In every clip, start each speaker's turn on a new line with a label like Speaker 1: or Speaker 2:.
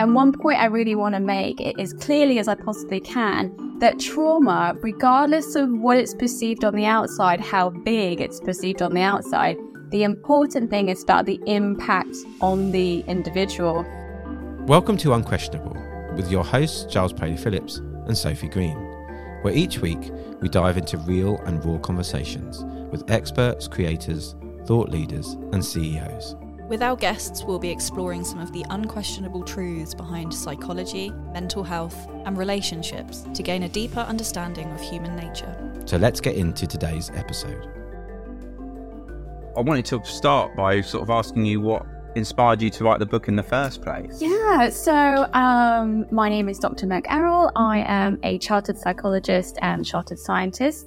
Speaker 1: And one point I really want to make it as clearly as I possibly can that trauma, regardless of what it's perceived on the outside, how big it's perceived on the outside, the important thing is about the impact on the individual.
Speaker 2: Welcome to Unquestionable with your hosts, Giles Paley Phillips and Sophie Green, where each week we dive into real and raw conversations with experts, creators, thought leaders, and CEOs.
Speaker 3: With our guests, we'll be exploring some of the unquestionable truths behind psychology, mental health, and relationships to gain a deeper understanding of human nature.
Speaker 2: So let's get into today's episode.
Speaker 4: I wanted to start by sort of asking you what inspired you to write the book in the first place.
Speaker 1: Yeah, so um, my name is Dr. Meg Arroll. I am a chartered psychologist and chartered scientist.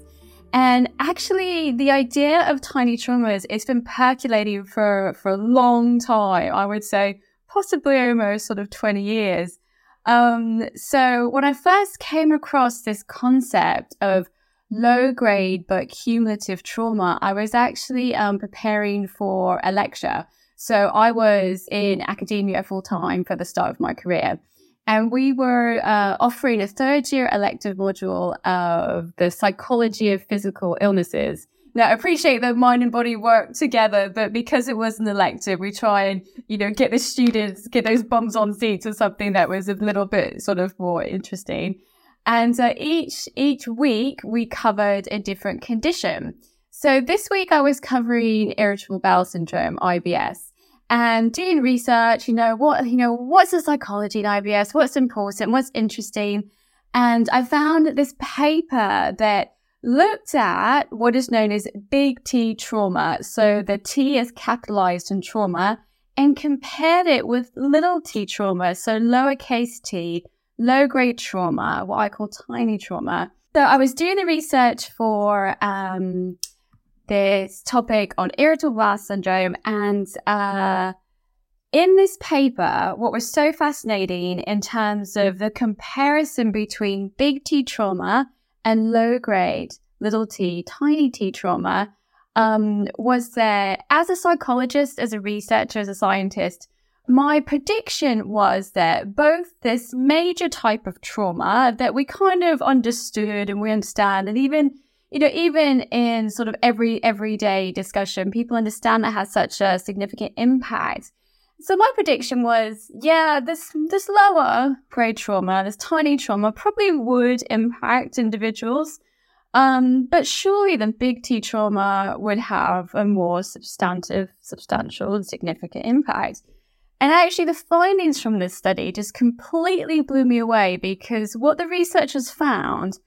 Speaker 1: And actually, the idea of tiny traumas, it's been percolating for, for a long time. I would say possibly almost sort of 20 years. Um, so when I first came across this concept of low grade but cumulative trauma, I was actually um, preparing for a lecture. So I was in academia full time for the start of my career. And we were uh, offering a third year elective module of the psychology of physical illnesses. Now, I appreciate that mind and body work together, but because it was an elective, we try and, you know, get the students, get those bums on seats or something that was a little bit sort of more interesting. And uh, each, each week we covered a different condition. So this week I was covering irritable bowel syndrome, IBS and doing research, you know, what, you know, what's the psychology in IBS? What's important? What's interesting? And I found this paper that looked at what is known as big T trauma. So the T is capitalized in trauma and compared it with little t trauma. So lowercase t, low grade trauma, what I call tiny trauma. So I was doing the research for, um, this topic on irritable bowel syndrome. And uh, in this paper, what was so fascinating in terms of the comparison between big T trauma and low grade little t, tiny t trauma, um, was that as a psychologist, as a researcher, as a scientist, my prediction was that both this major type of trauma that we kind of understood and we understand, and even you know, even in sort of every everyday discussion, people understand that has such a significant impact. So my prediction was, yeah, this this lower grade trauma, this tiny trauma, probably would impact individuals, um, but surely the big T trauma would have a more substantive, substantial, and significant impact. And actually, the findings from this study just completely blew me away because what the researchers found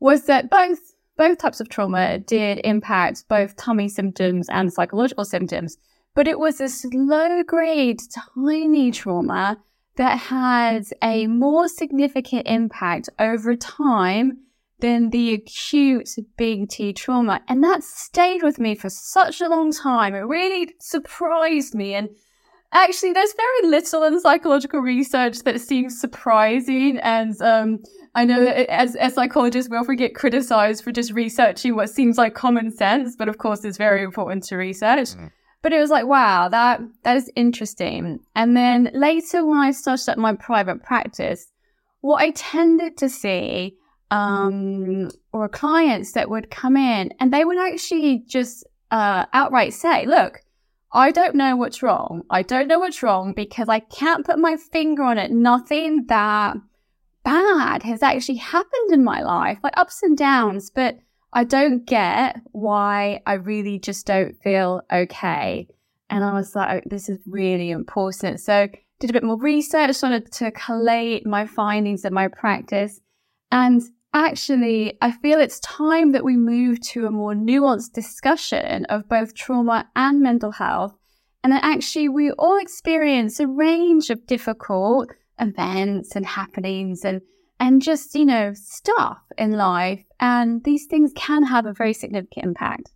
Speaker 1: was that both both types of trauma did impact both tummy symptoms and psychological symptoms, but it was this low grade, tiny trauma that had a more significant impact over time than the acute big T trauma. And that stayed with me for such a long time. It really surprised me. And actually, there's very little in psychological research that seems surprising. And um, I know that as, as psychologists, we often get criticized for just researching what seems like common sense, but of course, it's very important to research. Mm. But it was like, wow, that that is interesting. And then later, when I started up my private practice, what I tended to see um, were clients that would come in and they would actually just uh, outright say, "Look, I don't know what's wrong. I don't know what's wrong because I can't put my finger on it. Nothing that." bad has actually happened in my life, like ups and downs, but I don't get why I really just don't feel okay. And I was like, oh, this is really important. So did a bit more research, started to collate my findings and my practice. And actually, I feel it's time that we move to a more nuanced discussion of both trauma and mental health. And that actually we all experience a range of difficult events and happenings and and just you know stuff in life and these things can have a very significant impact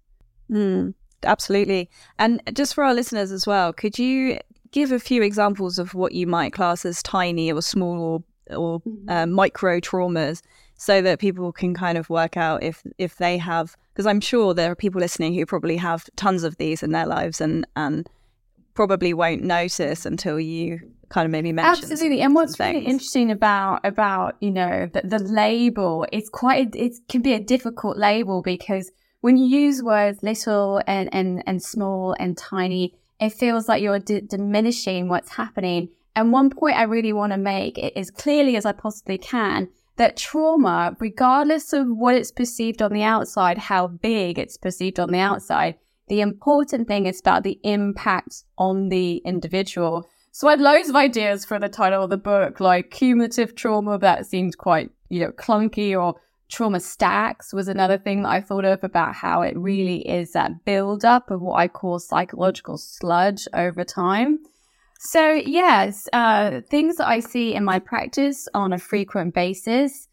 Speaker 3: mm, absolutely and just for our listeners as well could you give a few examples of what you might class as tiny or small or, or mm-hmm. uh, micro traumas so that people can kind of work out if if they have because i'm sure there are people listening who probably have tons of these in their lives and and probably won't notice until you kind of maybe mention.
Speaker 1: Absolutely. And what's really interesting about about you know the, the label, it's quite it can be a difficult label because when you use words little and and and small and tiny, it feels like you're d- diminishing what's happening. And one point I really want to make as clearly as I possibly can that trauma, regardless of what it's perceived on the outside, how big it's perceived on the outside, the important thing is about the impact on the individual. So I had loads of ideas for the title of the book, like cumulative trauma, that seemed quite, you know, clunky, or trauma stacks was another thing that I thought of about how it really is that build up of what I call psychological sludge over time. So, yes, uh, things that I see in my practice on a frequent basis.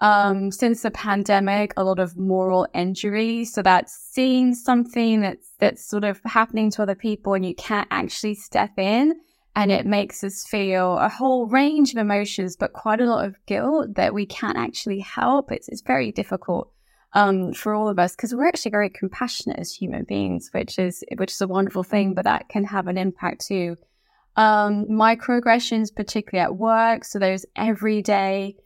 Speaker 1: Um, since the pandemic, a lot of moral injury. So that's seeing something that's that's sort of happening to other people, and you can't actually step in, and it makes us feel a whole range of emotions, but quite a lot of guilt that we can't actually help. It's it's very difficult um, for all of us because we're actually very compassionate as human beings, which is which is a wonderful thing, but that can have an impact too um, microaggressions, particularly at work. So those everyday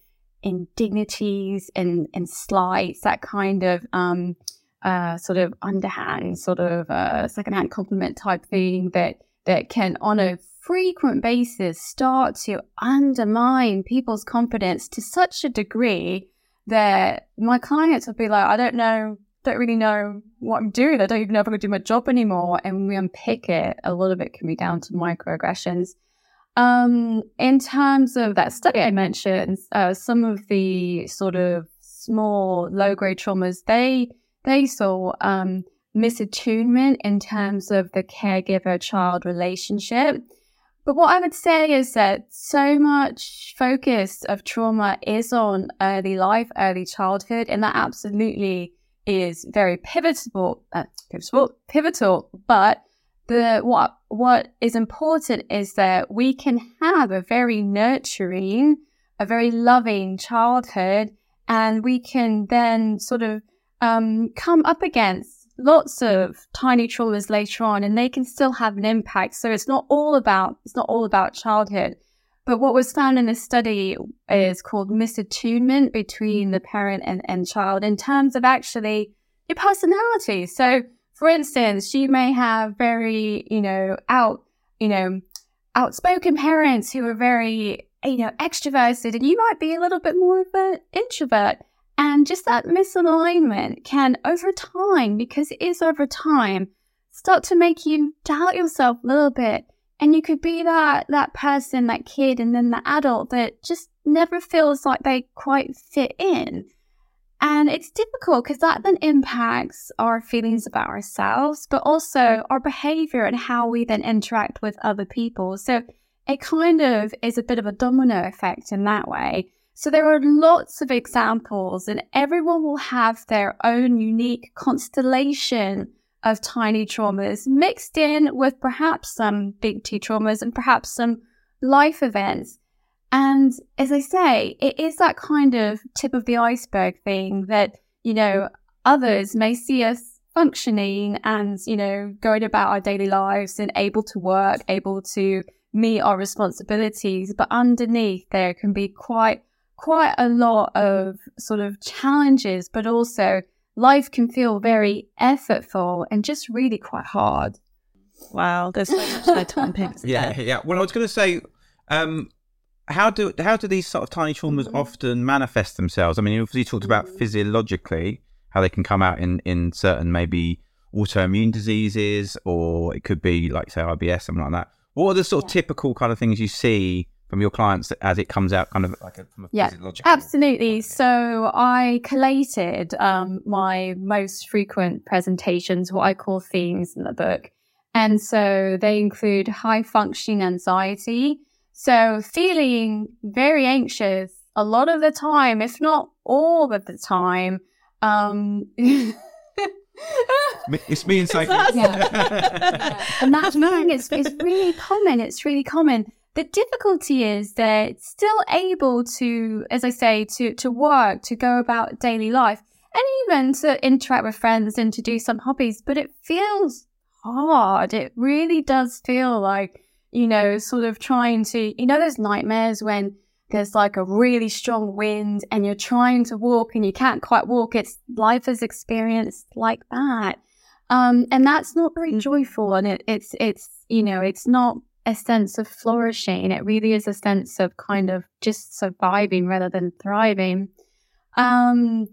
Speaker 1: indignities and, and slights, that kind of um, uh, sort of underhand, sort of uh, secondhand compliment type thing that that can, on a frequent basis, start to undermine people's confidence to such a degree that my clients would be like, I don't know don't really know what I'm doing. I don't even know if I can do my job anymore. And when we unpick it, a lot of it can be down to microaggressions. Um, in terms of that study I mentioned, uh, some of the sort of small low grade traumas, they they saw um, misattunement in terms of the caregiver child relationship. But what I would say is that so much focus of trauma is on early life, early childhood, and that absolutely is very pivotal, uh, pivotal, pivotal. But the what what is important is that we can have a very nurturing, a very loving childhood, and we can then sort of um, come up against lots of tiny traumas later on, and they can still have an impact. So it's not all about it's not all about childhood. But what was found in this study mm-hmm. is called misattunement between the mm-hmm. parent and, and child in terms of actually your personality. So, for instance, you may have very, you know, out, you know, outspoken parents who are very, you know, extroverted, and you might be a little bit more of an introvert. And just that misalignment can, over time, because it is over time, start to make you doubt yourself a little bit and you could be that that person, that kid, and then the adult that just never feels like they quite fit in. And it's difficult because that then impacts our feelings about ourselves, but also our behavior and how we then interact with other people. So it kind of is a bit of a domino effect in that way. So there are lots of examples, and everyone will have their own unique constellation of tiny traumas mixed in with perhaps some big T traumas and perhaps some life events. And as I say, it is that kind of tip of the iceberg thing that, you know, others may see us functioning and, you know, going about our daily lives and able to work, able to meet our responsibilities. But underneath there can be quite, quite a lot of sort of challenges, but also life can feel very effortful and just really quite hard.
Speaker 3: Wow, there's so much to unpick.
Speaker 4: yeah, yeah. Well, I was going to say, um, how do how do these sort of tiny traumas mm-hmm. often manifest themselves? I mean, you obviously talked about mm-hmm. physiologically how they can come out in in certain maybe autoimmune diseases, or it could be like say IBS, something like that. What are the sort of typical kind of things you see from your clients as it comes out kind of like a, from a
Speaker 1: yeah,
Speaker 4: physiological
Speaker 1: absolutely so i collated um, my most frequent presentations what i call themes in the book and so they include high functioning anxiety so feeling very anxious a lot of the time if not all of the time um,
Speaker 4: it's me and Sophie.
Speaker 1: Yeah. yeah. And that's thing. It's, it's really common. It's really common. The difficulty is that still able to, as I say, to, to work, to go about daily life, and even to interact with friends and to do some hobbies, but it feels hard. It really does feel like, you know, sort of trying to, you know, those nightmares when there's like a really strong wind and you're trying to walk and you can't quite walk. It's life is experienced like that. Um, and that's not very joyful. And it, it's, it's, you know, it's not a sense of flourishing. It really is a sense of kind of just surviving rather than thriving. Um,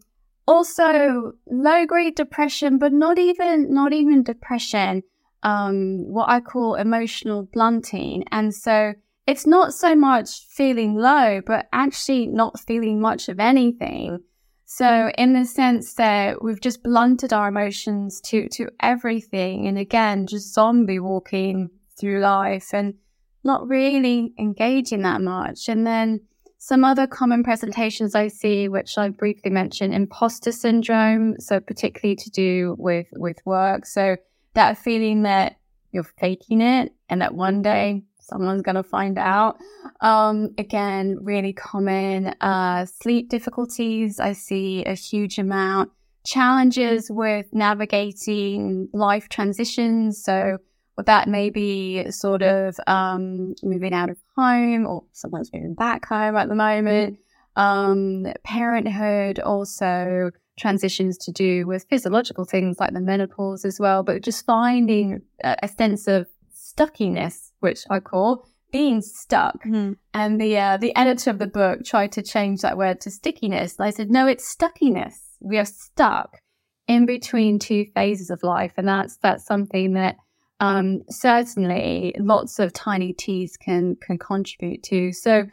Speaker 1: also low grade depression, but not even, not even depression. Um, what I call emotional blunting. And so it's not so much feeling low, but actually not feeling much of anything. So in the sense that we've just blunted our emotions to, to everything. And again, just zombie walking through life and not really engaging that much. And then some other common presentations I see, which I briefly mentioned, imposter syndrome. So particularly to do with, with work. So that feeling that you're faking it and that one day someone's going to find out. Um, again, really common. Uh, sleep difficulties, I see a huge amount. Challenges with navigating life transitions. So, that may be sort of um, moving out of home or someone's moving back home at the moment. Um, parenthood also transitions to do with physiological things like the menopause as well, but just finding a, a sense of stuckiness which I call being stuck. Mm-hmm. And the uh, the editor of the book tried to change that word to stickiness. And I said, no, it's stuckiness. We are stuck in between two phases of life, and that's that's something that um, certainly lots of tiny T's can can contribute to. So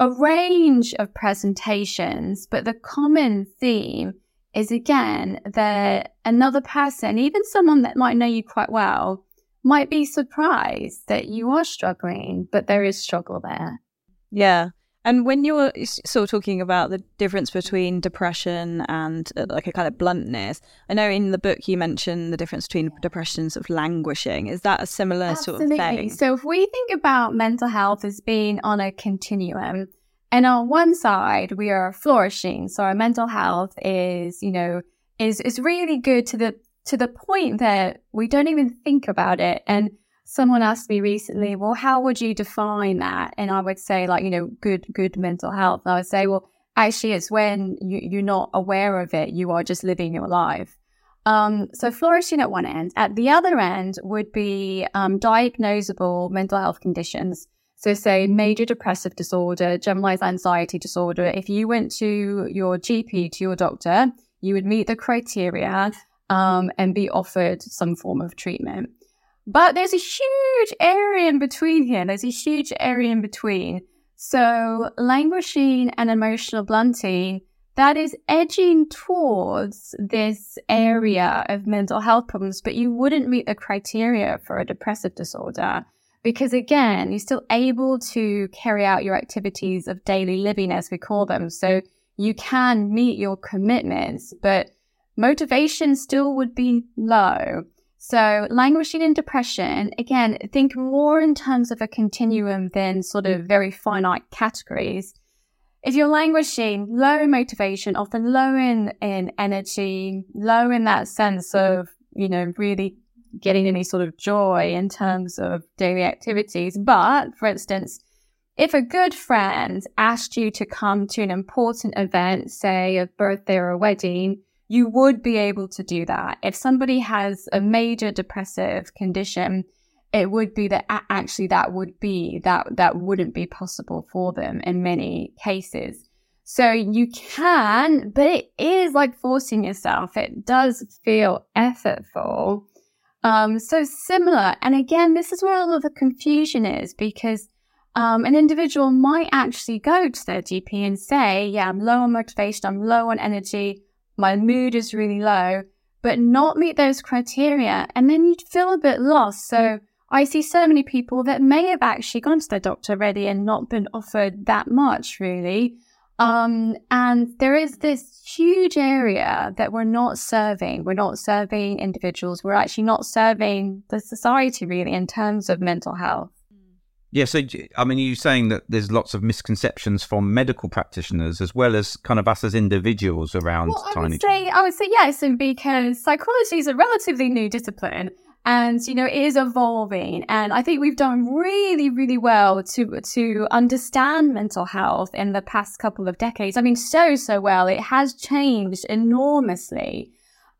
Speaker 1: a range of presentations, but the common theme is again that another person, even someone that might know you quite well, might be surprised that you are struggling, but there is struggle there.
Speaker 3: Yeah. And when you're sort of talking about the difference between depression and uh, like a kind of bluntness, I know in the book you mentioned the difference between depression and sort of languishing. Is that a similar
Speaker 1: Absolutely.
Speaker 3: sort of thing?
Speaker 1: So if we think about mental health as being on a continuum, and on one side we are flourishing, so our mental health is, you know, is is really good to the to the point that we don't even think about it. And someone asked me recently, well, how would you define that? And I would say like, you know, good, good mental health. And I would say, well, actually it's when you, you're not aware of it. You are just living your life. Um, so flourishing at one end. At the other end would be um, diagnosable mental health conditions. So say major depressive disorder, generalized anxiety disorder. If you went to your GP, to your doctor, you would meet the criteria um, and be offered some form of treatment. But there's a huge area in between here. There's a huge area in between. So languishing and emotional blunting, that is edging towards this area of mental health problems, but you wouldn't meet the criteria for a depressive disorder because again, you're still able to carry out your activities of daily living as we call them. So you can meet your commitments, but motivation still would be low. So languishing in depression, again, think more in terms of a continuum than sort of very finite categories. If you're languishing, low motivation, often low in, in energy, low in that sense of, you know, really getting any sort of joy in terms of daily activities. But for instance, if a good friend asked you to come to an important event, say a birthday or a wedding, you would be able to do that. If somebody has a major depressive condition, it would be that actually that would be that that wouldn't be possible for them in many cases. So you can, but it is like forcing yourself. It does feel effortful. Um, so similar. And again, this is where a lot of the confusion is because um, an individual might actually go to their GP and say, yeah, I'm low on motivation. I'm low on energy my mood is really low, but not meet those criteria. And then you'd feel a bit lost. So I see so many people that may have actually gone to their doctor already and not been offered that much really. Um, and there is this huge area that we're not serving. We're not serving individuals. We're actually not serving the society really in terms of mental health.
Speaker 4: Yeah, so I mean, you're saying that there's lots of misconceptions from medical practitioners as well as kind of us as individuals around
Speaker 1: well,
Speaker 4: tiny.
Speaker 1: I would say, I would say yes, and because psychology is a relatively new discipline, and you know it is evolving and i think we've done really really well to to understand mental health in the past couple of decades i mean so so well it has changed enormously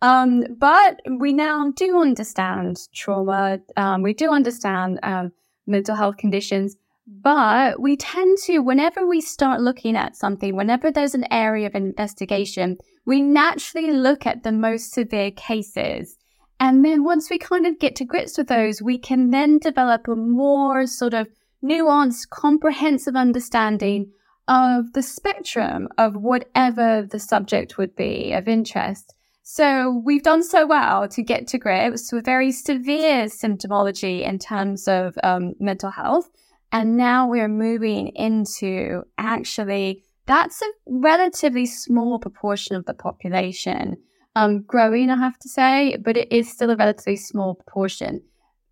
Speaker 1: um, but we now do understand trauma um, we do understand um, mental health conditions but we tend to whenever we start looking at something whenever there's an area of investigation we naturally look at the most severe cases and then once we kind of get to grips with those, we can then develop a more sort of nuanced, comprehensive understanding of the spectrum of whatever the subject would be of interest. So we've done so well to get to grips with very severe symptomology in terms of um, mental health. And now we're moving into actually, that's a relatively small proportion of the population um, growing, I have to say, but it is still a relatively small proportion.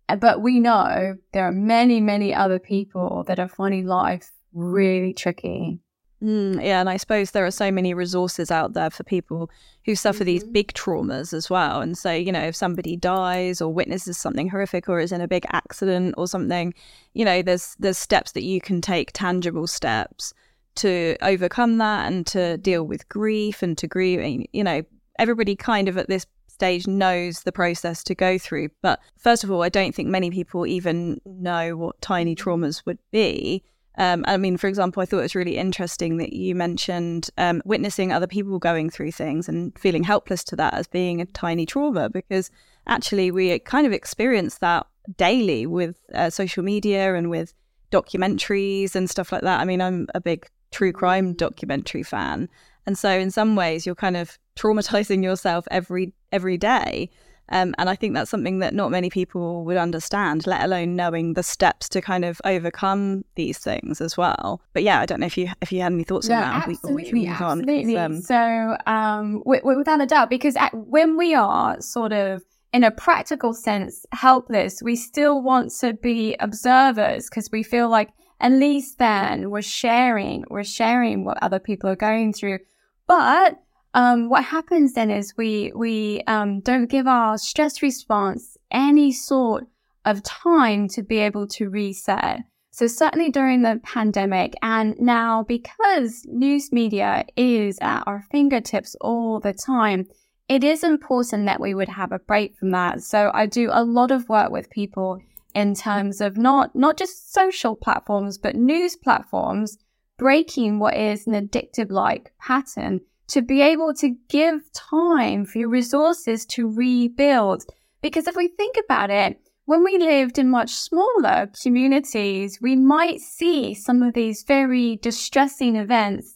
Speaker 1: Uh, but we know there are many, many other people that are finding life really tricky.
Speaker 3: Mm, yeah, and I suppose there are so many resources out there for people who suffer mm-hmm. these big traumas as well. And so, you know, if somebody dies or witnesses something horrific or is in a big accident or something, you know, there's there's steps that you can take, tangible steps to overcome that and to deal with grief and to grieve. You know, everybody kind of at this stage knows the process to go through. But first of all, I don't think many people even know what tiny traumas would be. Um, I mean, for example, I thought it was really interesting that you mentioned um, witnessing other people going through things and feeling helpless to that as being a tiny trauma, because actually we kind of experience that daily with uh, social media and with documentaries and stuff like that. I mean, I'm a big true crime documentary fan. And so in some ways you're kind of traumatizing yourself every every day. Um, and I think that's something that not many people would understand, let alone knowing the steps to kind of overcome these things as well. But yeah, I don't know if you if you had any thoughts
Speaker 1: on
Speaker 3: that.
Speaker 1: Absolutely, absolutely. Um, so um, without a doubt, because at, when we are sort of in a practical sense helpless, we still want to be observers because we feel like at least then we're sharing, we're sharing what other people are going through. But um, what happens then is we we um, don't give our stress response any sort of time to be able to reset. So certainly during the pandemic and now because news media is at our fingertips all the time, it is important that we would have a break from that. So I do a lot of work with people in terms of not, not just social platforms, but news platforms breaking what is an addictive like pattern to be able to give time for your resources to rebuild. Because if we think about it, when we lived in much smaller communities, we might see some of these very distressing events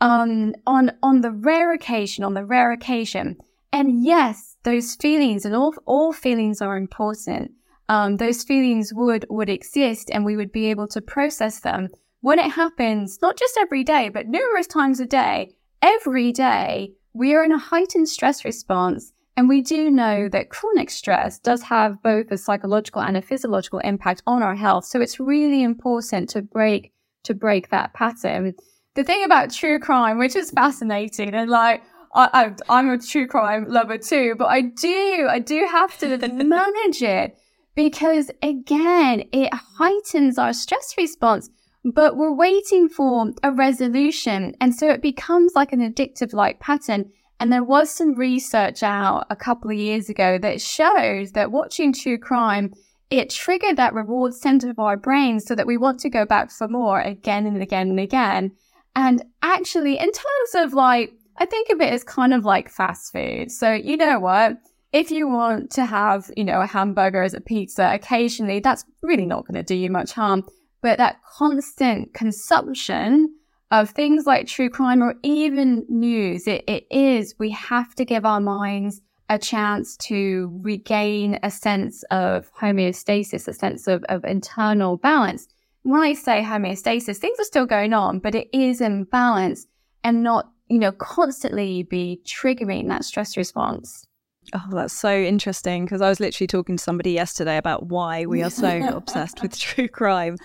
Speaker 1: um, on on the rare occasion, on the rare occasion. And yes, those feelings and all all feelings are important. Um, those feelings would would exist, and we would be able to process them when it happens, not just every day, but numerous times a day every day we are in a heightened stress response. And we do know that chronic stress does have both a psychological and a physiological impact on our health. So it's really important to break, to break that pattern. The thing about true crime, which is fascinating and like, I, am a true crime lover too, but I do, I do have to manage it because again, it heightens our stress response but we're waiting for a resolution. And so it becomes like an addictive like pattern. And there was some research out a couple of years ago that shows that watching true crime, it triggered that reward center of our brain so that we want to go back for more again and again and again. And actually, in terms of like, I think of it as kind of like fast food. So, you know what? If you want to have, you know, a hamburger as a pizza occasionally, that's really not going to do you much harm. But that constant consumption of things like true crime or even news, it, it is, we have to give our minds a chance to regain a sense of homeostasis, a sense of, of internal balance. When I say homeostasis, things are still going on, but it is in balance and not, you know, constantly be triggering that stress response.
Speaker 3: Oh, that's so interesting because I was literally talking to somebody yesterday about why we are so obsessed with true crime.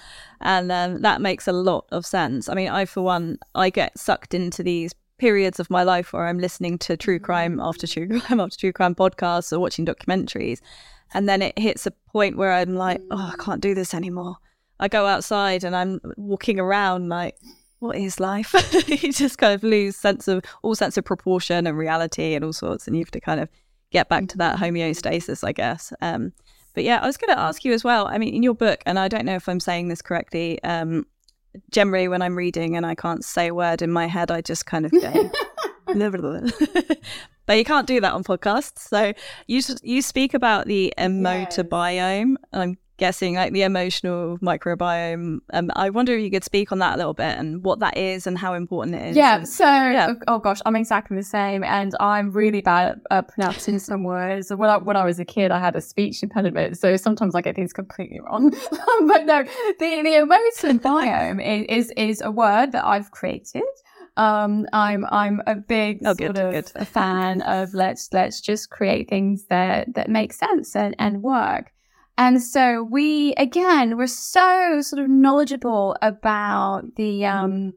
Speaker 3: And um, that makes a lot of sense. I mean, I, for one, I get sucked into these periods of my life where I'm listening to true crime after true crime after true crime podcasts or watching documentaries. And then it hits a point where I'm like, oh, I can't do this anymore. I go outside and I'm walking around like, what is life? you just kind of lose sense of all sense of proportion and reality and all sorts, and you have to kind of get back to that homeostasis, I guess. Um, but yeah, I was going to ask you as well. I mean, in your book, and I don't know if I'm saying this correctly. Um, generally, when I'm reading and I can't say a word in my head, I just kind of go. but you can't do that on podcasts. So you you speak about the emotor yes. biome. I'm guessing like the emotional microbiome. Um, I wonder if you could speak on that a little bit and what that is and how important it is.
Speaker 1: Yeah.
Speaker 3: And,
Speaker 1: so, yeah. oh gosh, I'm exactly the same, and I'm really bad at pronouncing some words. When I when I was a kid, I had a speech impediment, so sometimes I get things completely wrong. but no, the the emotional biome is, is is a word that I've created. Um, I'm I'm a big oh, sort good, of good. fan of let's let's just create things that that make sense and, and work. And so we, again, we're so sort of knowledgeable about the, um,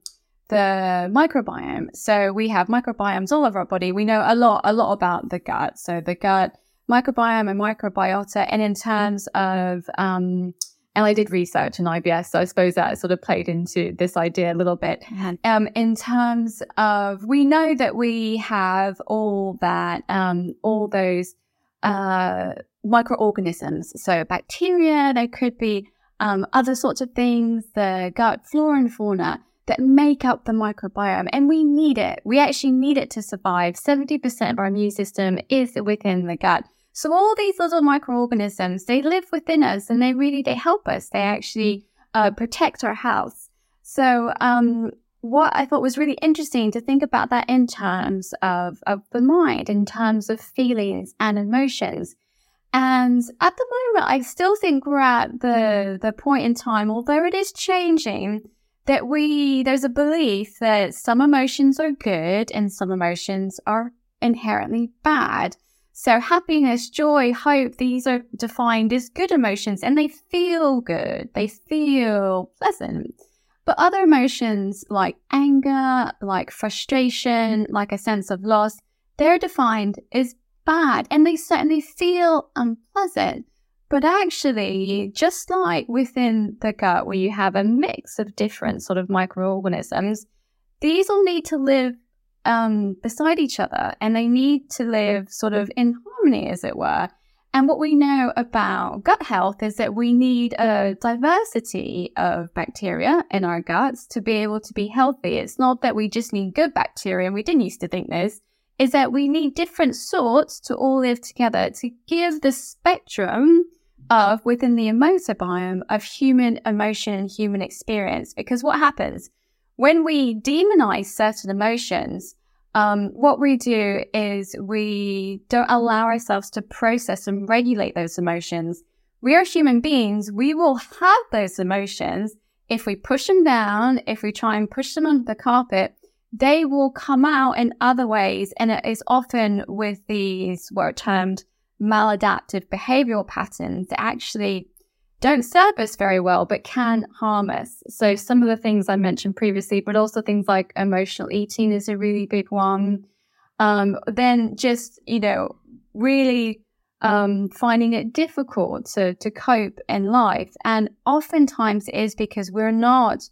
Speaker 1: the microbiome. So we have microbiomes all over our body. We know a lot, a lot about the gut. So the gut microbiome and microbiota. And in terms of, um, and I did research in IBS, so I suppose that sort of played into this idea a little bit. Um, in terms of, we know that we have all that, um, all those, uh, microorganisms. So bacteria, there could be um, other sorts of things, the gut flora and fauna that make up the microbiome. And we need it. We actually need it to survive. 70% of our immune system is within the gut. So all these little microorganisms, they live within us and they really, they help us. They actually uh, protect our health. So, um, what I thought was really interesting to think about that in terms of, of the mind, in terms of feelings and emotions. And at the moment, I still think we're at the, mm. the point in time, although it is changing, that we, there's a belief that some emotions are good and some emotions are inherently bad. So happiness, joy, hope, these are defined as good emotions and they feel good. They feel pleasant. But other emotions like anger, like frustration, like a sense of loss, they're defined as bad and they certainly feel unpleasant. But actually, just like within the gut, where you have a mix of different sort of microorganisms, these all need to live um, beside each other and they need to live sort of in harmony, as it were. And what we know about gut health is that we need a diversity of bacteria in our guts to be able to be healthy. It's not that we just need good bacteria, and we didn't used to think this is that we need different sorts to all live together to give the spectrum of within the emotor biome of human emotion and human experience. Because what happens when we demonize certain emotions, um, what we do is we don't allow ourselves to process and regulate those emotions. We are human beings. We will have those emotions. If we push them down, if we try and push them under the carpet, they will come out in other ways. And it is often with these what are termed maladaptive behavioral patterns that actually don't serve us very well, but can harm us. So some of the things I mentioned previously, but also things like emotional eating is a really big one. Um, then just, you know, really um, finding it difficult to, to cope in life. And oftentimes it is because we're not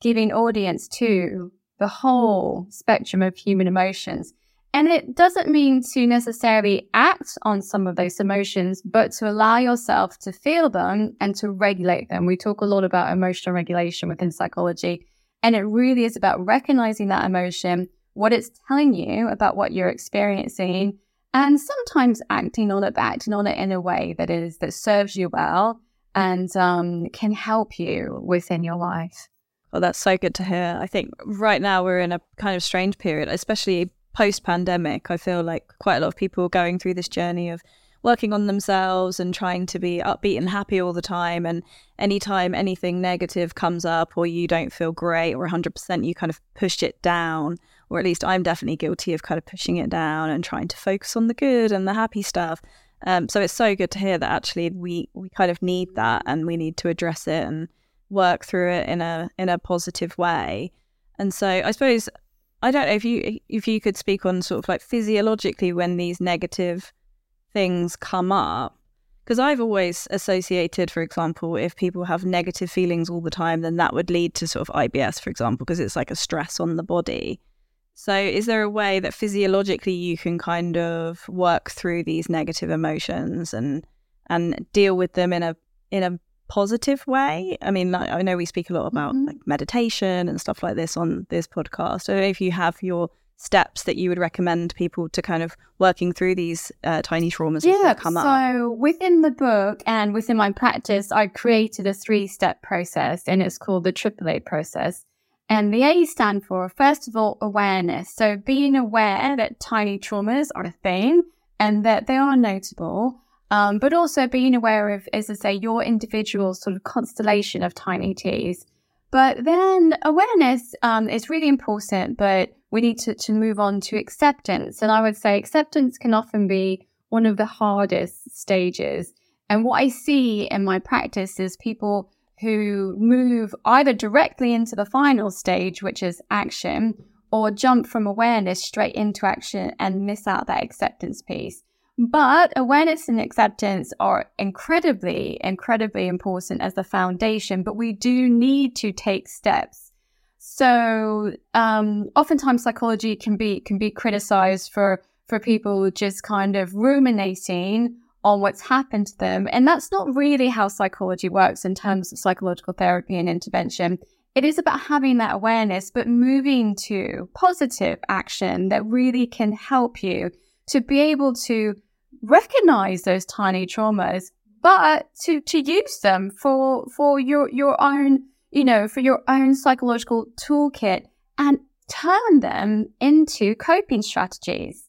Speaker 1: giving audience to the whole spectrum of human emotions. And it doesn't mean to necessarily act on some of those emotions, but to allow yourself to feel them and to regulate them. We talk a lot about emotional regulation within psychology. And it really is about recognizing that emotion, what it's telling you about what you're experiencing, and sometimes acting on it, acting on it in a way that is that serves you well and um, can help you within your life.
Speaker 3: Well, that's so good to hear. I think right now we're in a kind of strange period, especially post pandemic. I feel like quite a lot of people are going through this journey of working on themselves and trying to be upbeat and happy all the time. And anytime anything negative comes up or you don't feel great or 100%, you kind of push it down. Or at least I'm definitely guilty of kind of pushing it down and trying to focus on the good and the happy stuff. Um, so it's so good to hear that actually we, we kind of need that and we need to address it and work through it in a in a positive way. And so I suppose I don't know if you if you could speak on sort of like physiologically when these negative things come up, because I've always associated, for example, if people have negative feelings all the time, then that would lead to sort of IBS, for example, because it's like a stress on the body. So, is there a way that physiologically you can kind of work through these negative emotions and and deal with them in a in a positive way? I mean, I know we speak a lot about mm-hmm. like meditation and stuff like this on this podcast. I don't know if you have your steps that you would recommend people to kind of working through these uh, tiny traumas
Speaker 1: yeah,
Speaker 3: come
Speaker 1: up?
Speaker 3: So
Speaker 1: within the book and within my practice, I created a three-step process, and it's called the AAA process. And the A stand for first of all awareness. So being aware that tiny traumas are a thing and that they are notable. Um, but also being aware of, as I say, your individual sort of constellation of tiny T's. But then awareness um, is really important, but we need to, to move on to acceptance. And I would say acceptance can often be one of the hardest stages. And what I see in my practice is people who move either directly into the final stage, which is action, or jump from awareness straight into action and miss out that acceptance piece. But awareness and acceptance are incredibly, incredibly important as the foundation, but we do need to take steps so um, oftentimes psychology can be can be criticized for for people just kind of ruminating on what's happened to them, and that's not really how psychology works in terms of psychological therapy and intervention. It is about having that awareness, but moving to positive action that really can help you to be able to recognize those tiny traumas, but to, to use them for, for your, your own you know, for your own psychological toolkit and turn them into coping strategies.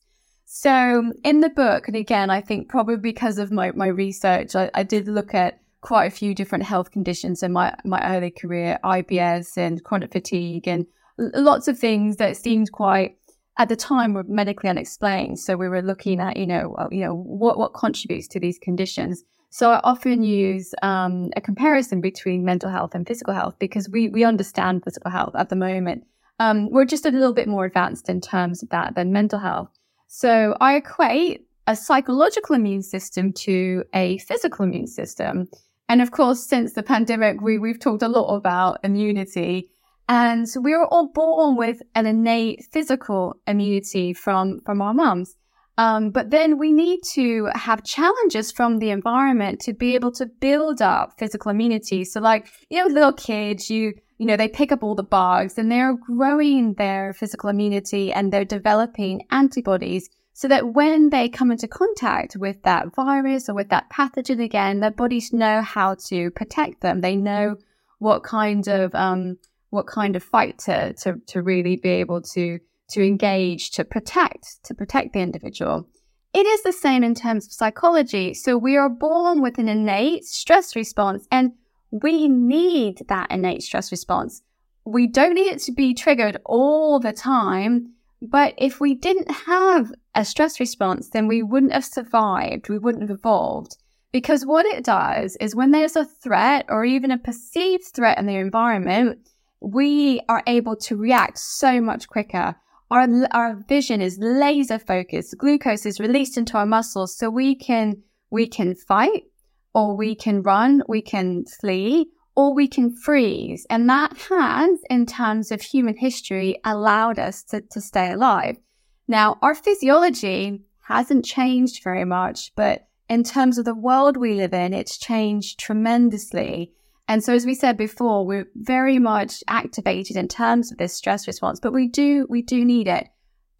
Speaker 1: So in the book, and again, I think probably because of my, my research, I, I did look at quite a few different health conditions in my, my early career, IBS and chronic fatigue and lots of things that seemed quite at the time were medically unexplained. So we were looking at, you know, you know, what, what contributes to these conditions. So I often use um, a comparison between mental health and physical health because we, we understand physical health at the moment. Um, we're just a little bit more advanced in terms of that than mental health. So I equate a psychological immune system to a physical immune system. And of course, since the pandemic, we, we've talked a lot about immunity. And we are all born with an innate physical immunity from, from our moms. Um, but then we need to have challenges from the environment to be able to build up physical immunity. So like, you know, little kids, you, you know, they pick up all the bugs and they're growing their physical immunity and they're developing antibodies so that when they come into contact with that virus or with that pathogen again, their bodies know how to protect them. They know what kind of, um, what kind of fight to, to, to really be able to to engage, to protect, to protect the individual. It is the same in terms of psychology. So we are born with an innate stress response and we need that innate stress response. We don't need it to be triggered all the time. But if we didn't have a stress response, then we wouldn't have survived. We wouldn't have evolved. Because what it does is when there's a threat or even a perceived threat in the environment, we are able to react so much quicker our, our vision is laser focused. Glucose is released into our muscles so we can, we can fight or we can run, we can flee or we can freeze. And that has, in terms of human history, allowed us to, to stay alive. Now, our physiology hasn't changed very much, but in terms of the world we live in, it's changed tremendously. And so, as we said before, we're very much activated in terms of this stress response, but we do, we do need it.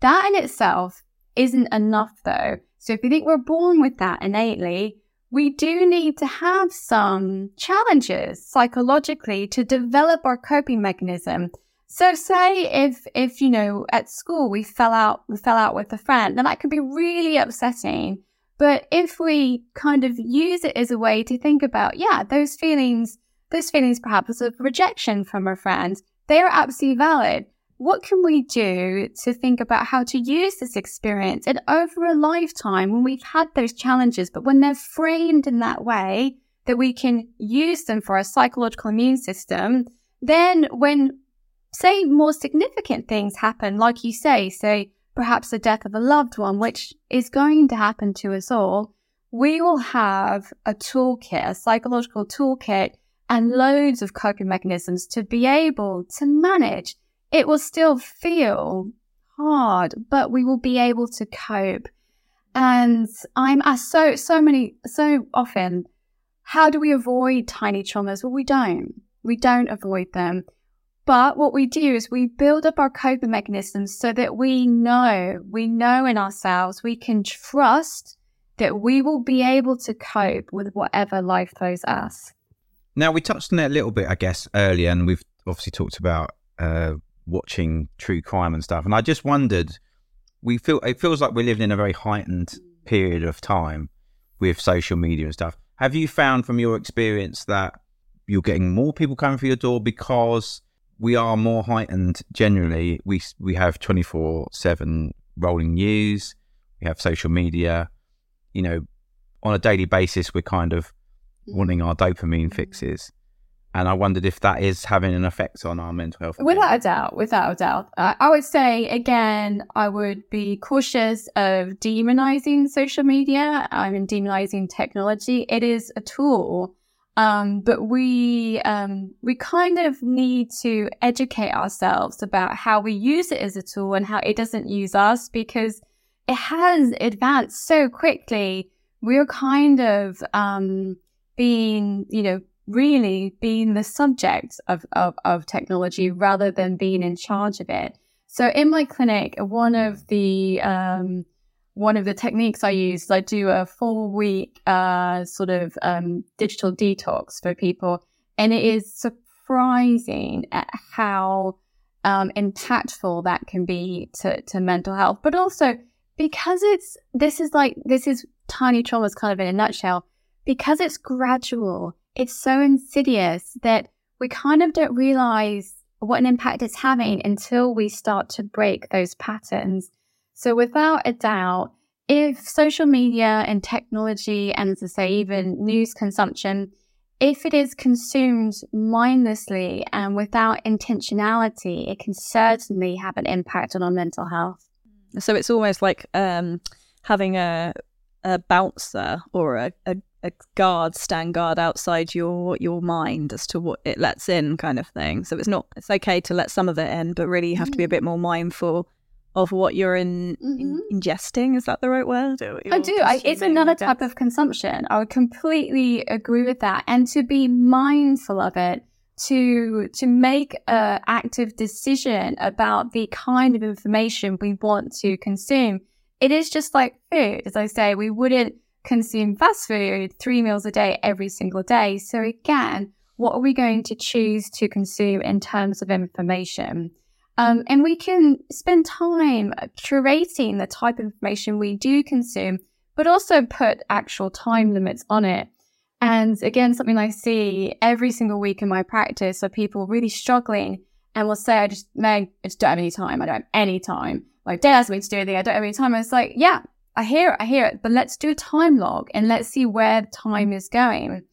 Speaker 1: That in itself isn't enough though. So if you think we're born with that innately, we do need to have some challenges psychologically to develop our coping mechanism. So say if, if, you know, at school we fell out, we fell out with a friend, then that can be really upsetting. But if we kind of use it as a way to think about, yeah, those feelings those feelings perhaps of rejection from a friend, they are absolutely valid. What can we do to think about how to use this experience and over a lifetime when we've had those challenges, but when they're framed in that way that we can use them for our psychological immune system, then when say more significant things happen, like you say, say perhaps the death of a loved one, which is going to happen to us all, we will have a toolkit, a psychological toolkit, and loads of coping mechanisms to be able to manage. It will still feel hard, but we will be able to cope. And I'm asked so, so many, so often, how do we avoid tiny traumas? Well, we don't. We don't avoid them. But what we do is we build up our coping mechanisms so that we know, we know in ourselves, we can trust that we will be able to cope with whatever life throws us.
Speaker 4: Now, we touched on it a little bit, I guess, earlier, and we've obviously talked about uh, watching true crime and stuff. And I just wondered, we feel it feels like we're living in a very heightened period of time with social media and stuff. Have you found from your experience that you're getting more people coming through your door because we are more heightened generally? We we have twenty four seven rolling news, we have social media. You know, on a daily basis, we're kind of wanting our dopamine fixes. And I wondered if that is having an effect on our mental health.
Speaker 1: Without a doubt, without a doubt. Uh, I would say, again, I would be cautious of demonizing social media. I mean, demonizing technology. It is a tool. Um, but we, um, we kind of need to educate ourselves about how we use it as a tool and how it doesn't use us because it has advanced so quickly. We're kind of, um, being, you know, really being the subject of, of, of technology rather than being in charge of it. So in my clinic, one of the um, one of the techniques I use is I do a four week uh, sort of um, digital detox for people, and it is surprising at how um, impactful that can be to, to mental health. But also because it's this is like this is tiny traumas kind of in a nutshell because it's gradual it's so insidious that we kind of don't realize what an impact it's having until we start to break those patterns. So, without a doubt, if social media and technology, and as I say, even news consumption, if it is consumed mindlessly and without intentionality, it can certainly have an impact on our mental health.
Speaker 3: So it's almost like um, having a a bouncer or a, a a guard stand guard outside your your mind as to what it lets in kind of thing. So it's not it's okay to let some of it in but really you have to be a bit more mindful of what you're in, mm-hmm. in ingesting. Is that the right word?
Speaker 1: I do. I, it's another type of consumption. I would completely agree with that. And to be mindful of it to to make a active decision about the kind of information we want to consume. It is just like food. As i say we wouldn't consume fast food three meals a day every single day. So again, what are we going to choose to consume in terms of information? Um, and we can spend time curating the type of information we do consume, but also put actual time limits on it. And again, something I see every single week in my practice are people really struggling and will say, I just, Meg, I just don't have any time. I don't have any time. Like, dad asked me to do anything. I don't have any time. I was like, yeah, I hear it, I hear it, but let's do a time log and let's see where time is going.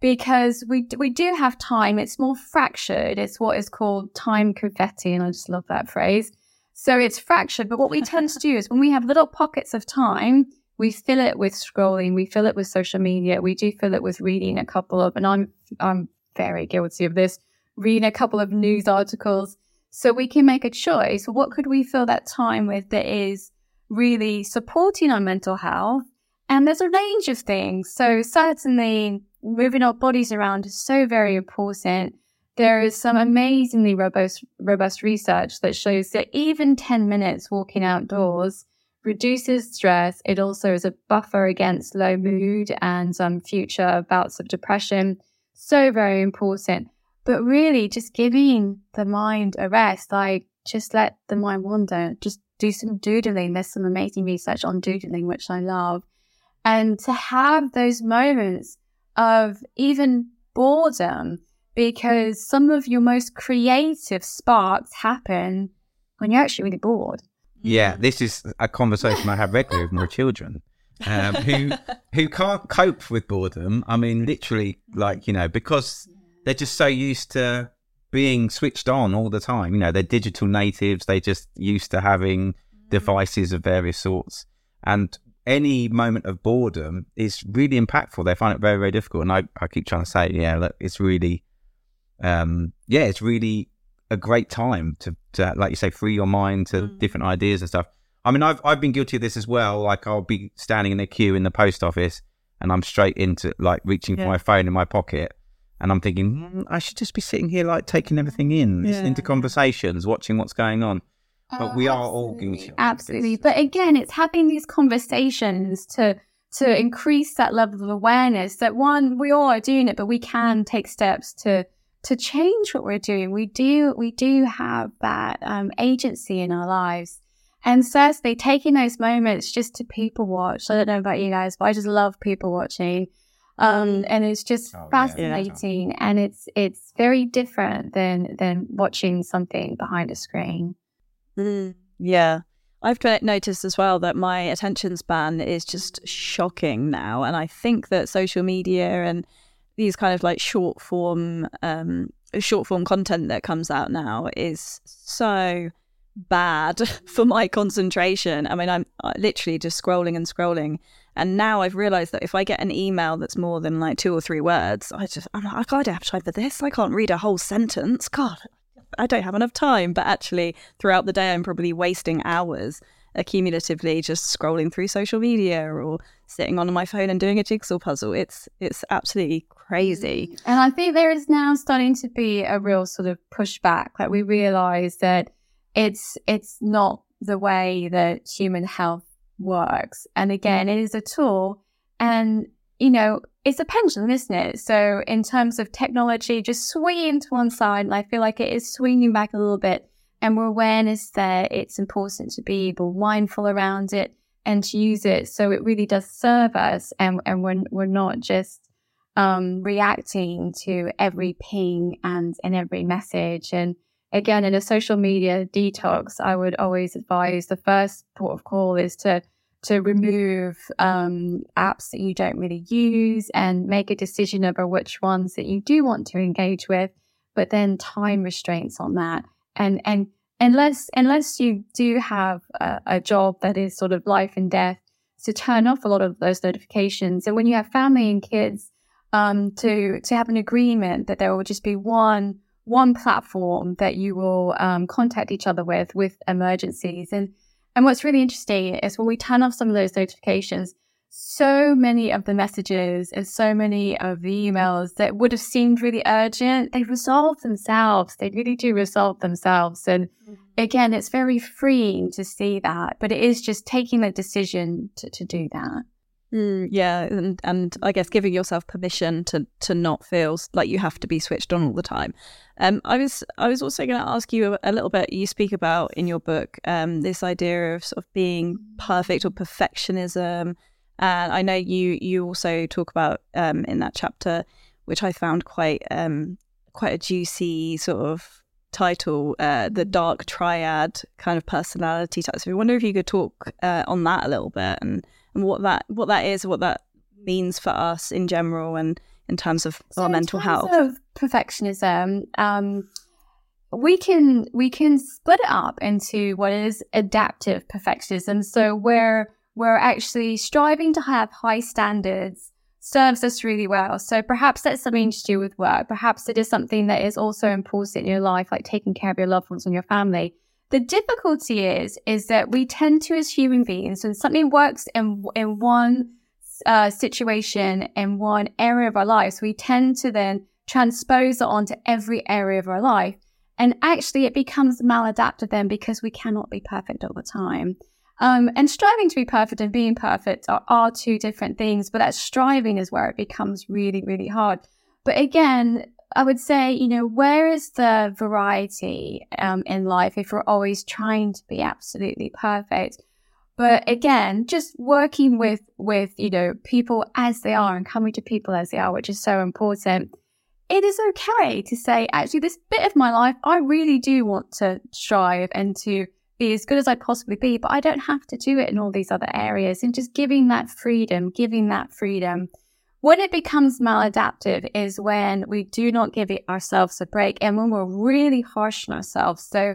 Speaker 1: Because we, we do have time. It's more fractured. It's what is called time confetti. And I just love that phrase. So it's fractured. But what we tend to do is when we have little pockets of time, we fill it with scrolling. We fill it with social media. We do fill it with reading a couple of, and I'm, I'm very guilty of this, reading a couple of news articles. So we can make a choice. What could we fill that time with that is really supporting our mental health. And there's a range of things. So certainly moving our bodies around is so very important. There is some amazingly robust, robust research that shows that even 10 minutes walking outdoors reduces stress. It also is a buffer against low mood and some future bouts of depression. So very important. But really just giving the mind a rest, like just let the mind wander, just do some doodling. There's some amazing research on doodling, which I love. And to have those moments of even boredom, because some of your most creative sparks happen when you're actually really bored.
Speaker 4: Yeah, this is a conversation I have regularly with my children. Um, who who can't cope with boredom. I mean, literally, like you know, because they're just so used to being switched on all the time. You know, they're digital natives. They're just used to having devices of various sorts. And any moment of boredom is really impactful. They find it very, very difficult. And I, I keep trying to say, yeah, look, it's really, um, yeah, it's really a great time to, to, like you say, free your mind to mm. different ideas and stuff. I mean, I've I've been guilty of this as well. Like I'll be standing in a queue in the post office, and I'm straight into like reaching yeah. for my phone in my pocket, and I'm thinking mm, I should just be sitting here like taking everything in, yeah. listening to conversations, watching what's going on. But we are all guilty.
Speaker 1: Absolutely. But again, it's having these conversations to to increase that level of awareness that one, we all are doing it, but we can take steps to to change what we're doing. We do we do have that um, agency in our lives. And firstly, taking those moments just to people watch. I don't know about you guys, but I just love people watching. Um, and it's just oh, fascinating yeah. and it's it's very different than than watching something behind a screen.
Speaker 3: Mm, yeah. I've noticed as well that my attention span is just shocking now. And I think that social media and these kind of like short form, um, short form content that comes out now is so bad for my concentration. I mean, I'm uh, literally just scrolling and scrolling. And now I've realized that if I get an email that's more than like two or three words, I just, I'm like, I don't have time for this. I can't read a whole sentence. God, I don't have enough time. But actually, throughout the day, I'm probably wasting hours accumulatively just scrolling through social media or sitting on my phone and doing a jigsaw puzzle. It's it's absolutely crazy.
Speaker 1: Mm. And I think there is now starting to be a real sort of pushback. Like we realize that it's it's not the way that human health works. And again, it is a tool and you know, it's a pendulum, isn't it? So in terms of technology, just swinging to one side, and I feel like it is swinging back a little bit. And more awareness there, it's important to be more mindful around it and to use it so it really does serve us, and and we're we're not just um, reacting to every ping and and every message. And again, in a social media detox, I would always advise the first port of call is to to remove um, apps that you don't really use and make a decision over which ones that you do want to engage with, but then time restraints on that. And and unless unless you do have a, a job that is sort of life and death, to turn off a lot of those notifications. And when you have family and kids, um, to to have an agreement that there will just be one one platform that you will um, contact each other with with emergencies and and what's really interesting is when we turn off some of those notifications, so many of the messages and so many of the emails that would have seemed really urgent, they resolve themselves. They really do resolve themselves. And mm-hmm. again, it's very freeing to see that, but it is just taking the decision to, to do that.
Speaker 3: Mm, yeah, and and I guess giving yourself permission to to not feel like you have to be switched on all the time. Um, I was I was also going to ask you a, a, little bit. You speak about in your book um, this idea of sort of being perfect or perfectionism, and I know you you also talk about um, in that chapter, which I found quite um, quite a juicy sort of title, uh, the dark triad kind of personality type. So I wonder if you could talk uh, on that a little bit and and what that what that is, what that means for us in general, and in terms of so our mental health.
Speaker 1: Of perfectionism, um, we can we can split it up into what is adaptive perfectionism. So where we're actually striving to have high standards serves us really well. So perhaps that's something to do with work. Perhaps it is something that is also important in your life, like taking care of your loved ones and your family. The difficulty is, is that we tend to, as human beings, when something works in, in one uh, situation, in one area of our lives, we tend to then transpose it onto every area of our life. And actually, it becomes maladaptive then because we cannot be perfect all the time. Um, and striving to be perfect and being perfect are, are two different things, but that striving is where it becomes really, really hard. But again, I would say, you know, where is the variety um, in life if we're always trying to be absolutely perfect? But again, just working with with you know people as they are and coming to people as they are, which is so important. It is okay to say, actually, this bit of my life, I really do want to strive and to be as good as I possibly be, but I don't have to do it in all these other areas. And just giving that freedom, giving that freedom when it becomes maladaptive is when we do not give it ourselves a break and when we're really harsh on ourselves. So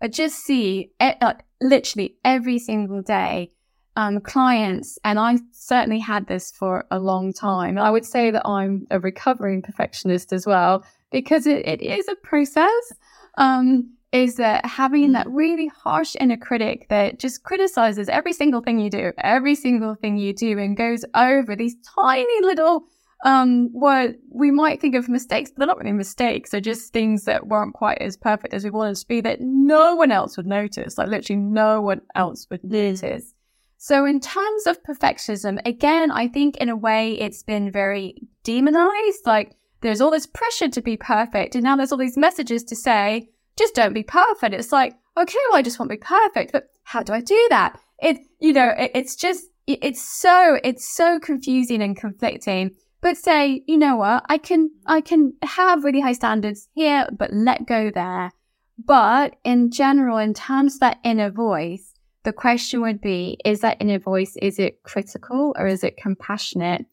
Speaker 1: I just see uh, literally every single day um, clients, and I certainly had this for a long time. I would say that I'm a recovering perfectionist as well because it, it is a process. Um, is that having that really harsh inner critic that just criticizes every single thing you do, every single thing you do, and goes over these tiny little um, what we might think of mistakes, but they're not really mistakes. They're just things that weren't quite as perfect as we wanted to be that no one else would notice. Like literally no one else would notice. So in terms of perfectionism, again, I think in a way it's been very demonized. Like there's all this pressure to be perfect. And now there's all these messages to say, just don't be perfect. It's like, okay, well, I just want to be perfect, but how do I do that? It, you know, it, it's just, it, it's so, it's so confusing and conflicting but say, you know what, I can, I can have really high standards here, but let go there. But in general, in terms of that inner voice, the question would be, is that inner voice, is it critical or is it compassionate?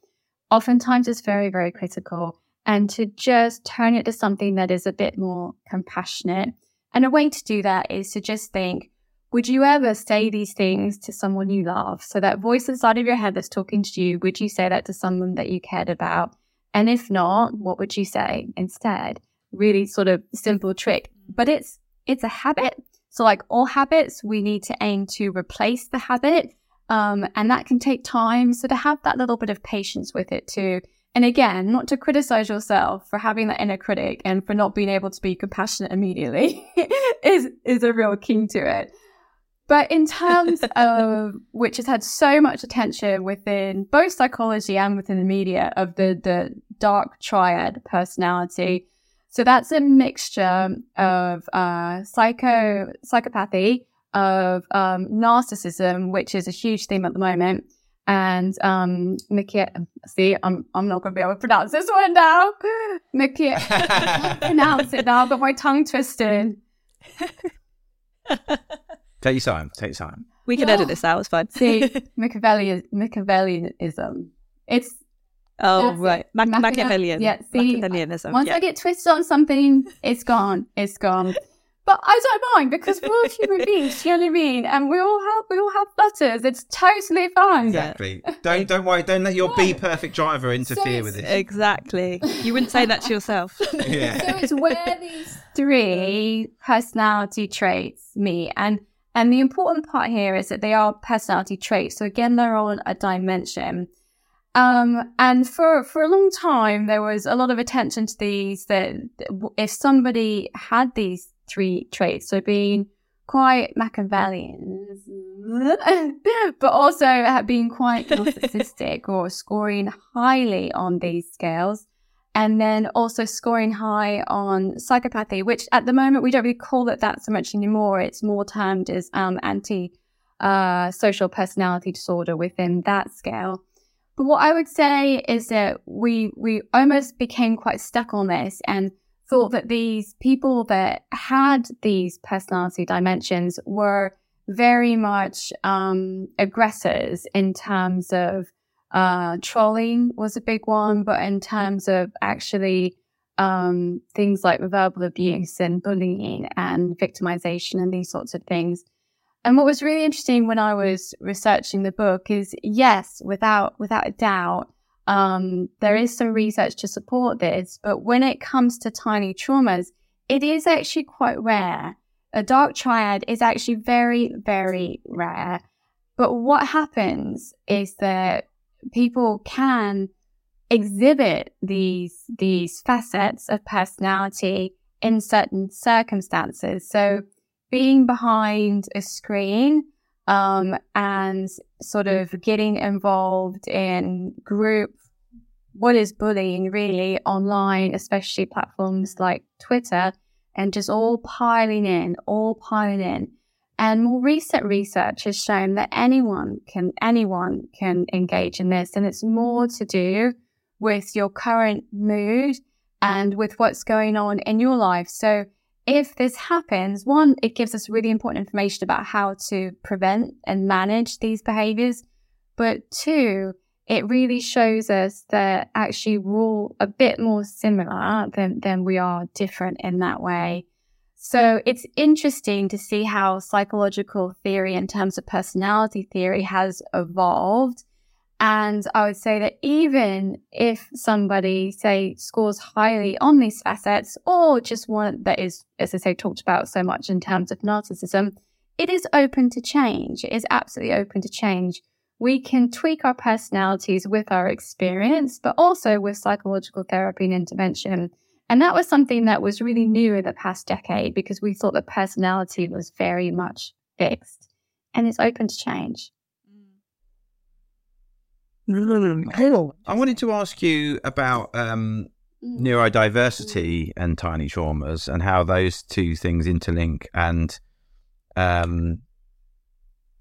Speaker 1: Oftentimes it's very, very critical. And to just turn it to something that is a bit more compassionate. And a way to do that is to just think, would you ever say these things to someone you love? So that voice inside of your head that's talking to you, would you say that to someone that you cared about? And if not, what would you say instead? Really sort of simple trick, but it's, it's a habit. So like all habits, we need to aim to replace the habit. Um, and that can take time. So to have that little bit of patience with it too. And again, not to criticize yourself for having that inner critic and for not being able to be compassionate immediately is, is a real key to it. But in terms of which has had so much attention within both psychology and within the media of the the dark triad personality. So that's a mixture of uh, psycho psychopathy, of um, narcissism, which is a huge theme at the moment, and um, Mickey. See, I'm I'm not going to be able to pronounce this one now. Mickey, pronounce it now, but my tongue twisted.
Speaker 4: Take your time. Take your time.
Speaker 3: We can edit this out. It's fine.
Speaker 1: See, Machiavelli, Machiavellianism. It's
Speaker 3: oh
Speaker 1: That's
Speaker 3: right,
Speaker 1: it.
Speaker 3: Ma-
Speaker 1: Machiavelli-
Speaker 3: Machiavellian.
Speaker 1: yeah, see,
Speaker 3: Machiavellianism.
Speaker 1: once
Speaker 3: yeah.
Speaker 1: I get twisted on something, it's gone. It's gone. But I don't mind because we're all human beings. You know what I mean? And we all have we all have flutters. It's totally fine.
Speaker 4: Exactly. Don't don't worry. Don't let your be perfect driver interfere
Speaker 1: So
Speaker 4: with it.
Speaker 3: Exactly. You wouldn't say that to yourself.
Speaker 4: Yeah.
Speaker 1: So it's where these three personality traits meet. And and the important part here is that they are personality traits. So again, they're on a dimension. Um, and for, for a long time, there was a lot of attention to these that if somebody had these three traits, so being quite Machiavellian, but also being quite narcissistic or scoring highly on these scales, and then also scoring high on psychopathy, which at the moment we don't really call it that so much anymore. It's more termed as um, anti uh, social personality disorder within that scale. But what I would say is that we we almost became quite stuck on this and thought that these people that had these personality dimensions were very much um, aggressors in terms of uh, trolling was a big one, but in terms of actually um, things like verbal abuse and bullying and victimization and these sorts of things. And what was really interesting when I was researching the book is yes, without without a doubt, um, there is some research to support this. But when it comes to tiny traumas, it is actually quite rare. A dark triad is actually very, very rare. But what happens is that people can exhibit these these facets of personality in certain circumstances. So being behind a screen um, and sort of getting involved in group what is bullying really online, especially platforms like Twitter, and just all piling in, all piling in. And more recent research has shown that anyone can anyone can engage in this, and it's more to do with your current mood and with what's going on in your life. So if this happens, one, it gives us really important information about how to prevent and manage these behaviors. But two, it really shows us that actually we're all a bit more similar than, than we are different in that way. So it's interesting to see how psychological theory in terms of personality theory has evolved. And I would say that even if somebody, say, scores highly on these facets, or just one that is, as I say, talked about so much in terms of narcissism, it is open to change. It is absolutely open to change. We can tweak our personalities with our experience, but also with psychological therapy and intervention. And that was something that was really new in the past decade because we thought that personality was very much fixed and it's open to change.
Speaker 4: I wanted to ask you about um,
Speaker 1: Mm.
Speaker 4: neurodiversity and tiny traumas and how those two things interlink. And um,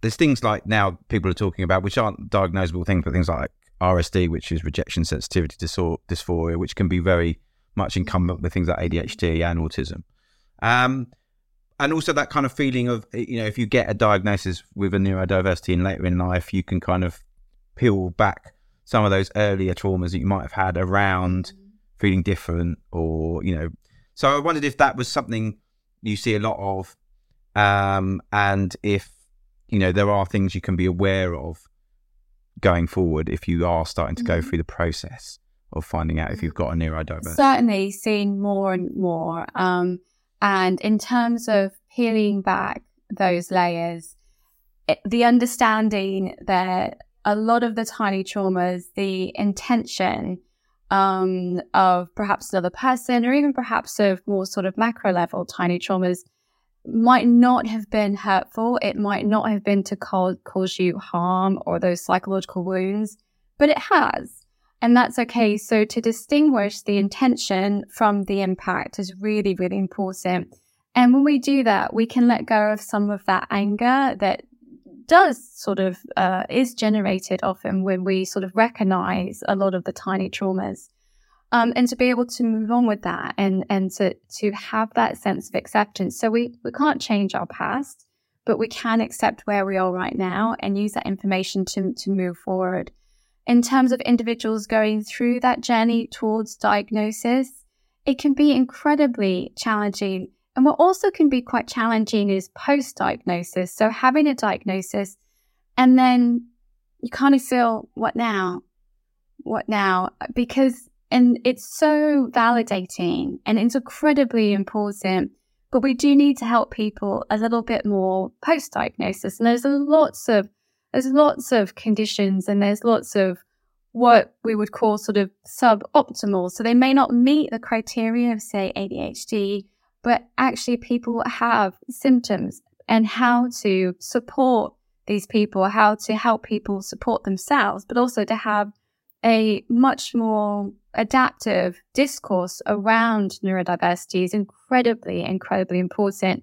Speaker 4: there's things like now people are talking about, which aren't diagnosable things, but things like RSD, which is rejection sensitivity disor- dysphoria, which can be very much incumbent with things like ADHD and autism. Um, and also that kind of feeling of, you know, if you get a diagnosis with a neurodiversity in later in life, you can kind of peel back some of those earlier traumas that you might have had around feeling different or, you know. So I wondered if that was something you see a lot of um, and if, you know, there are things you can be aware of going forward if you are starting to go
Speaker 1: Mhm.
Speaker 4: through the process of finding out if you've got a neurodiversity.
Speaker 1: certainly seen more and more. Um, and in terms of peeling back those layers, it, the understanding that a lot of the tiny traumas, the intention um, of perhaps another person, or even perhaps of more sort of macro level tiny traumas, might not have been hurtful. It might not have been to cause, cause you harm or those psychological wounds, but it has. And that's okay. So to distinguish the intention from the impact is really, really important. And when we do that, we can let go of some of that anger that does sort of uh, is generated often when we sort of recognize a lot of the tiny traumas. Um, and to be able to move on with that and and to to have that sense of acceptance. So we we can't change our past, but we can accept where we are right now and use that information to to move forward in terms of individuals going through that journey towards diagnosis, it can be incredibly challenging. And what also can be quite challenging is post diagnosis. So having a diagnosis and then you kind of feel, what now? What now? Because, and it's so validating and it's incredibly important. But we do need to help people a little bit more post diagnosis. And there's lots of there's lots of conditions and there's lots of what we would call sort of suboptimal. So they may not meet the criteria of, say, ADHD, but actually people have symptoms and how to support these people, how to help people support themselves, but also to have a much more adaptive discourse around neurodiversity is incredibly, incredibly important.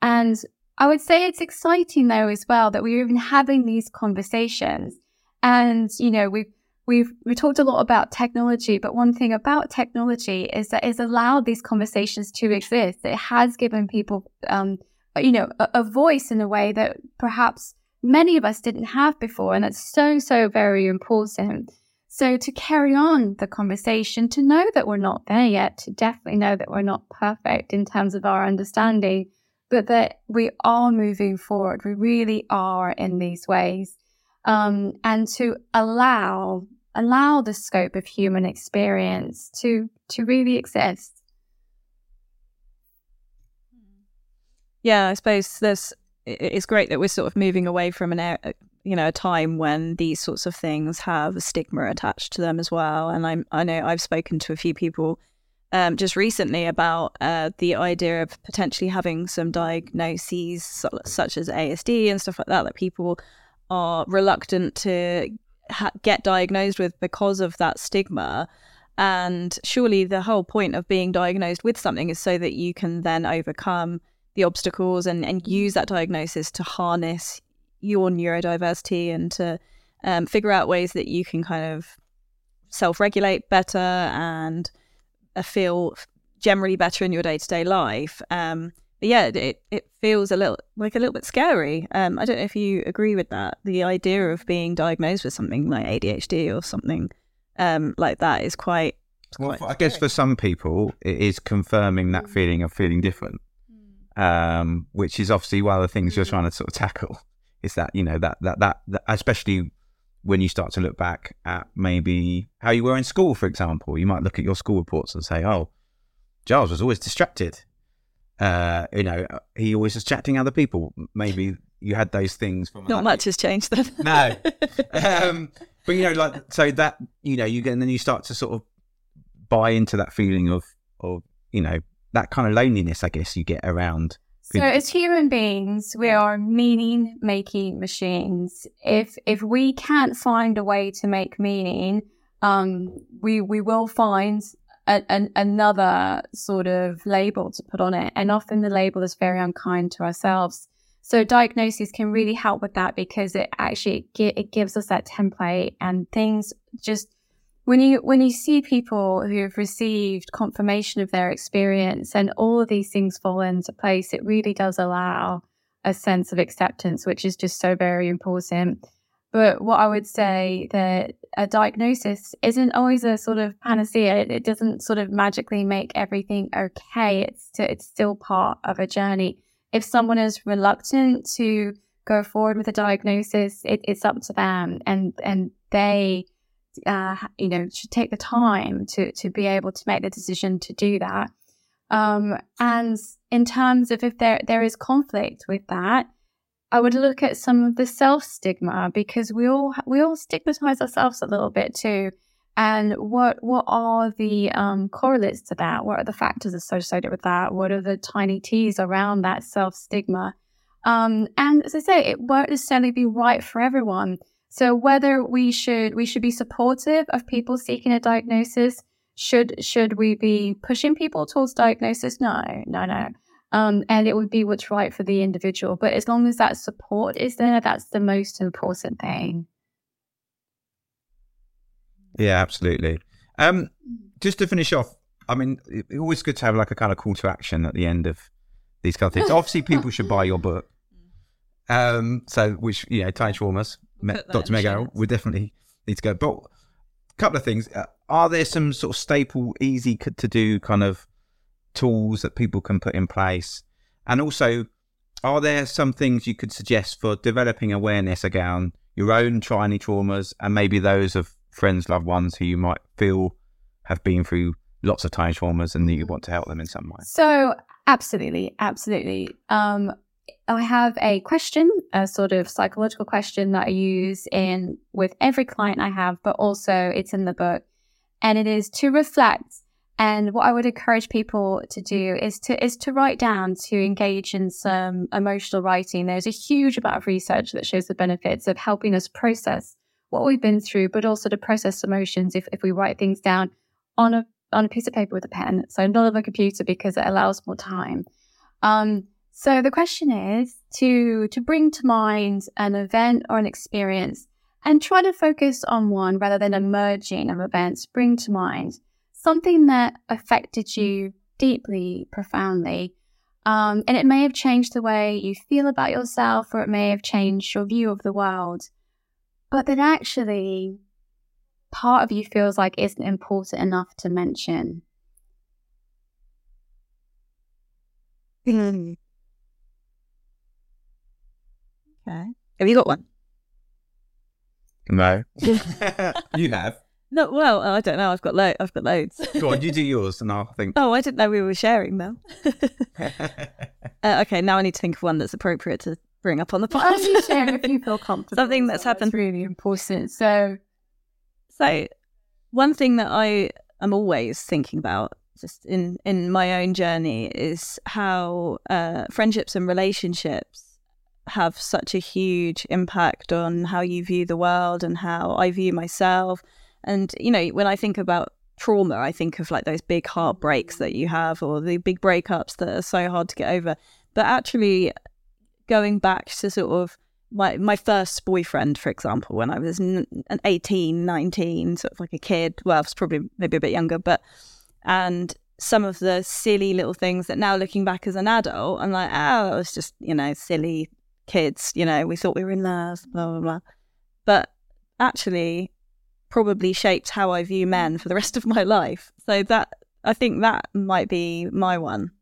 Speaker 1: And I would say it's exciting though as well that we're even having these conversations. And, you know, we've we've we talked a lot about technology, but one thing about technology is that it's allowed these conversations to exist. It has given people um, you know, a, a voice in a way that perhaps many of us didn't have before. And that's so, so very important. So to carry on the conversation, to know that we're not there yet, to definitely know that we're not perfect in terms of our understanding, but that we are moving forward. We really are in these ways. Um, and to allow allow the scope of human experience to to really exist.
Speaker 3: Yeah, I suppose there's. it- It's great that we're sort of moving away from an, you know, a time when these sorts of things have a stigma attached to them as well. And I'm, I know I've spoken to a few people um, just recently about uh, the idea of potentially having some diagnoses such as ASD and stuff like that that people are reluctant to ha- get diagnosed with because of that stigma. And surely the whole point of being diagnosed with something is so that you can then overcome the obstacles and, and use that diagnosis to harness your neurodiversity and to um, figure out ways that you can kind of self regulate better and uh, feel generally better in your day to day life. Um, yeah, it, it feels a little like a little bit scary. Um, I don't know if you agree with that. The idea of being diagnosed with something like ADHD or something um, like that is quite.
Speaker 4: Well,
Speaker 3: quite
Speaker 4: I guess for some people, it is confirming that feeling of feeling different. um, which is obviously one of the things you're trying to sort of tackle. Is that you know that that that, that especially when you start to look back at maybe how you were in school, for example, you might look at your school reports and say, "Oh, Giles was always distracted. Uh, you know, he always chatting other people. Maybe you had those things from
Speaker 3: Not much has changed then.
Speaker 4: no, um, but you know, like so that you know you get and then you start to sort of buy into that feeling of of you know that kind of loneliness. I guess you get around.
Speaker 1: So as human beings, we are meaning making machines. If if we can't find a way to make meaning, um, we we will find a, an, another sort of label to put on it, and often the label is very unkind to ourselves. So diagnosis can really help with that because it actually it gives us that template and things just when you when you see people who have received confirmation of their experience and all of these things fall into place, it really does allow a sense of acceptance, which is just so very important. But what I would say that a diagnosis isn't always a sort of panacea. It, it doesn't sort of magically make everything okay. It's to, it's still part of a journey. If someone is reluctant to go forward with a diagnosis, it, it's up to them, and and they uh, you know, should take the time to to be able to make the decision to do that. Um, and in terms of if there there is conflict with that, I would look at some of the self stigma because we all we all stigmatize ourselves a little bit too. And what what are the um, correlates to that? What are the factors associated with that? What are the tiny t's around that self stigma? Um, and as I say, it won't necessarily be right for everyone. So whether we should we should be supportive of people seeking a diagnosis, should should we be pushing people towards diagnosis? No, no, no. Um, and it would be what's right for the individual. But as long as that support is there, that's the most important thing.
Speaker 4: Yeah, absolutely. Um, just to finish off, I mean, it's always good to have like a kind of call to action at the end of these kind of things. Obviously, people should buy your book. Um, so which you know, Tiny Traumas, Dr. Meg we definitely need to go. But a couple of things. Uh, are there some sort of staple, easy to do kind of tools that people can put in place? And also, are there some things you could suggest for developing awareness around your own tiny traumas and maybe those of friends, loved ones who you might feel have been through lots of tiny traumas and that you want to help them in some way?
Speaker 1: So, absolutely, absolutely. Um, I have a question, a sort of psychological question that I use in with every client I have, but also it's in the book. And it is to reflect. And what I would encourage people to do is to is to write down, to engage in some emotional writing. There's a huge amount of research that shows the benefits of helping us process what we've been through, but also to process emotions if, if we write things down on a on a piece of paper with a pen. So not on a computer because it allows more time. Um, so the question is to to bring to mind an event or an experience and try to focus on one rather than a merging of events. Bring to mind something that affected you deeply, profoundly. Um, and it may have changed the way you feel about yourself, or it may have changed your view of the world. But that actually, part of you feels like isn't important enough to mention.
Speaker 3: Hmm. Okay. Have you got one?
Speaker 4: No. you have.
Speaker 3: No. Well, I don't know. I've got lo- I've got loads.
Speaker 4: Go on, you do yours, and I'll think.
Speaker 3: oh, I didn't know we were sharing them. uh, okay, now I need to think of one that's appropriate to bring up on the
Speaker 1: Why don't you
Speaker 3: podcast.
Speaker 1: share if you feel comfortable?
Speaker 3: Something that's happened.
Speaker 1: really important. So
Speaker 3: So, one thing that I am always thinking about, just in in my own journey, is how uh, friendships and relationships have such a huge impact on how you view the world and how I view myself. And you know, when I think about trauma, I think of like those big heartbreaks that you have, or the big breakups that are so hard to get over. But actually, going back to sort of my my first boyfriend, for example, when I was n- 18, 19, sort of like a kid. Well, I was probably maybe a bit younger, but and some of the silly little things that now looking back as an adult, I'm like, oh, that was just you know silly kids. You know, we thought we were in love, blah blah blah. But actually, probably shaped how I view men for the rest of my life. So that I think that might be my one.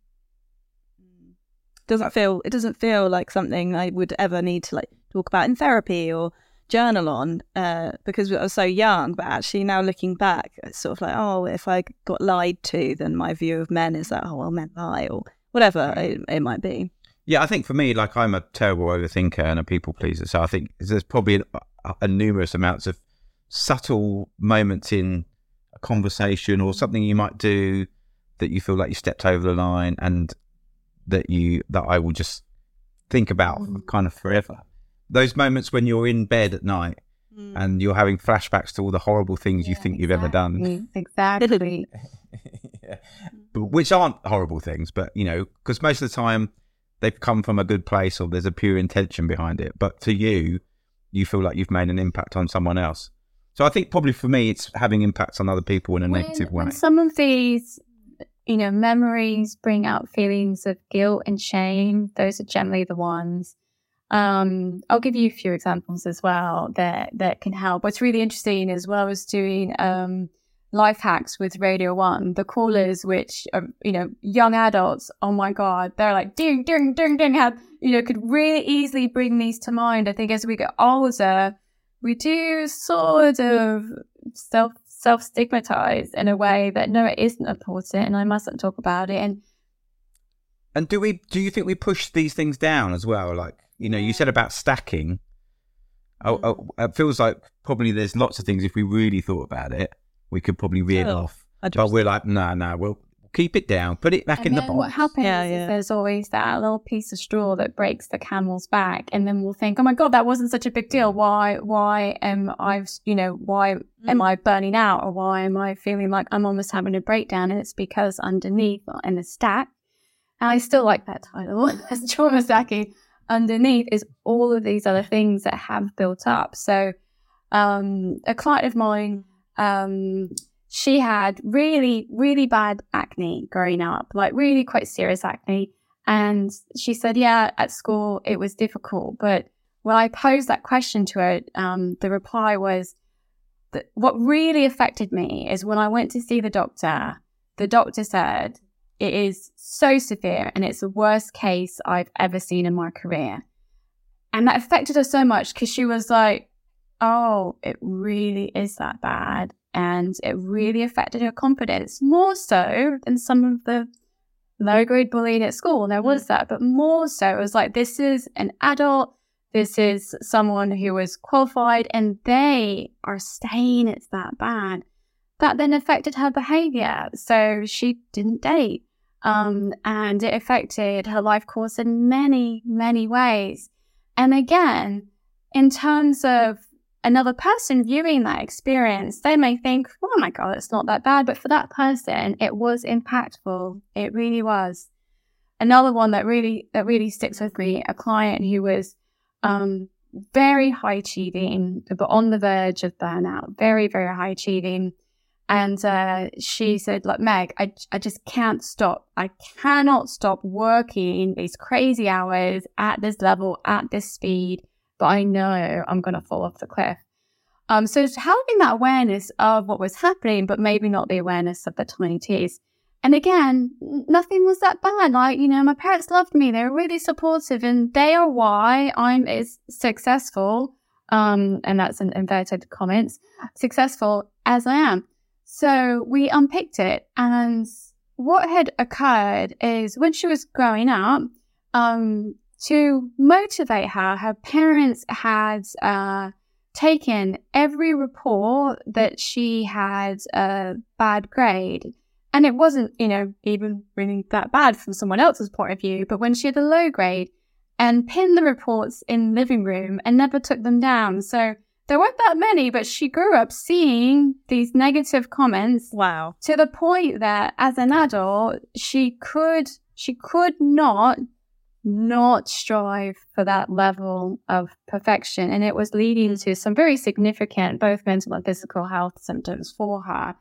Speaker 3: doesn't feel it doesn't feel like something I would ever need to like talk about in therapy or journal on uh, because I was so young. But actually, now looking back, it's sort of like, oh, if I got lied to, then my view of men is that, oh, well, men lie or whatever it, it might be.
Speaker 4: Yeah, I think for me, like I'm a terrible overthinker and a people pleaser, so I think there's probably a, a numerous amounts of subtle moments in a conversation or something you might do that you feel like you stepped over the line and that you that I will just think about mm. kind of forever. Those moments when you're in bed at night mm. and you're having flashbacks to all the horrible things yeah, you think you've ever done.
Speaker 1: Exactly.
Speaker 4: yeah. but, which aren't horrible things, but you know, because most of the time they've come from a good place or there's a pure intention behind it. But to you, you feel like you've made an impact on someone else. So I think probably for me, it's having impacts on other people in a when, negative way.
Speaker 1: some of these you know, memories bring out feelings of guilt and shame. Those are generally the ones. Um, I'll give you a few examples as well that that can help. What's really interesting as well as doing um, life hacks with Radio One, the callers, which are, you know, young adults. Oh my God, they're like ding, ding, ding, ding. Have you know, could really easily bring these to mind. I think as we get older, we do sort of self self stigmatized in a way that no, it isn't important and I mustn't talk about it. And
Speaker 4: and do we do you think we push these things down as well? Like you know, you said about stacking. Oh, oh, mm. it feels like probably there's lots of things if we really thought about it, we could probably reel oh, off. But we're like, no, nah, no, nah, we'll keep it down, put it back
Speaker 1: and
Speaker 4: in the box.
Speaker 1: What happens yeah, yeah. is there's always that little piece of straw that breaks the camel's back, and then we'll think, oh my god, that wasn't such a big deal. Why, why am I, you know, why mm. am I burning out, or why am I feeling like I'm almost having a breakdown? And it's because underneath in the stack, and I still like that title, as trauma stacking. Underneath is all of these other things that have built up. So, um, a client of mine, um, she had really, really bad acne growing up, like really quite serious acne. And she said, yeah, at school it was difficult. But when I posed that question to her, um, the reply was that what really affected me is when I went to see the doctor, the doctor said, it is so severe and it's the worst case I've ever seen in my career. And that affected her so much because she was like, oh, it really is that bad and it really affected her confidence more so than some of the low grade bullying at school. There was mm. that, but more so it was like this is an adult, this is someone who is qualified, and they are saying it's that bad. That then affected her behavior. So she didn't date. Um, and it affected her life course in many, many ways. And again, in terms of another person viewing that experience, they may think, oh my God, it's not that bad. But for that person, it was impactful. It really was. Another one that really, that really sticks with me, a client who was, um, very high achieving, but on the verge of burnout, very, very high achieving. And uh, she said, "Look, Meg, I, I just can't stop. I cannot stop working these crazy hours at this level, at this speed but I know I'm going to fall off the cliff. Um, so having that awareness of what was happening, but maybe not the awareness of the tiny T's. And again, nothing was that bad. Like, you know, my parents loved me. They were really supportive and they are why I'm as successful. Um, and that's in inverted comments, successful as I am. So we unpicked it. And what had occurred is when she was growing up, um, to motivate her, her parents had uh, taken every report that she had a bad grade. And it wasn't, you know, even really that bad from someone else's point of view. But when she had a low grade and pinned the reports in the living room and never took them down. So there weren't that many, but she grew up seeing these negative comments.
Speaker 3: Wow.
Speaker 1: To the point that as an adult, she could, she could not not strive for that level of perfection. And it was leading to some very significant, both mental and physical health symptoms for her.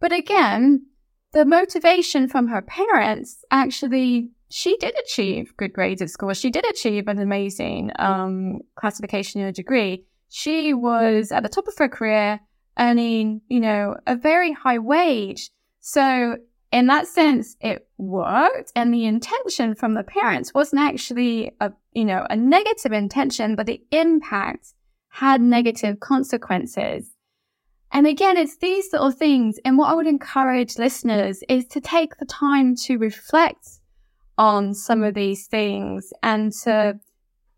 Speaker 1: But again, the motivation from her parents actually, she did achieve good grades at school. She did achieve an amazing um, classification in degree. She was at the top of her career, earning, you know, a very high wage. So in that sense, it worked. And the intention from the parents wasn't actually a, you know, a negative intention, but the impact had negative consequences. And again, it's these little things. And what I would encourage listeners is to take the time to reflect on some of these things and to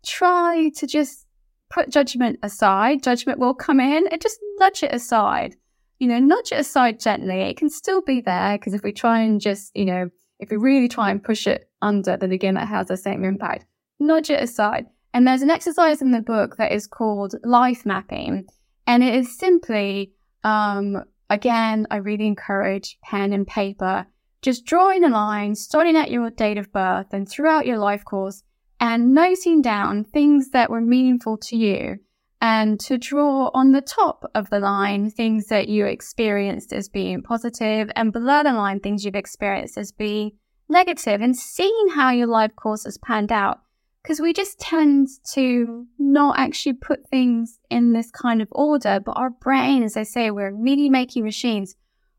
Speaker 1: try to just put judgment aside. Judgment will come in and just nudge it aside you know, nudge it aside gently. It can still be there because if we try and just, you know, if we really try and push it under, then again, that has the same impact. Nudge it aside. And there's an exercise in the book that is called life mapping. And it is simply, um, again, I really encourage pen and paper, just drawing a line, starting at your date of birth and throughout your life course and noting down things that were meaningful to you and to draw on the top of the line things that you experienced as being positive and below the line things you've experienced as being negative and seeing how your life course has panned out. Because we just tend to not actually put things in this kind of order, but our brain, as I say, we're really making machines.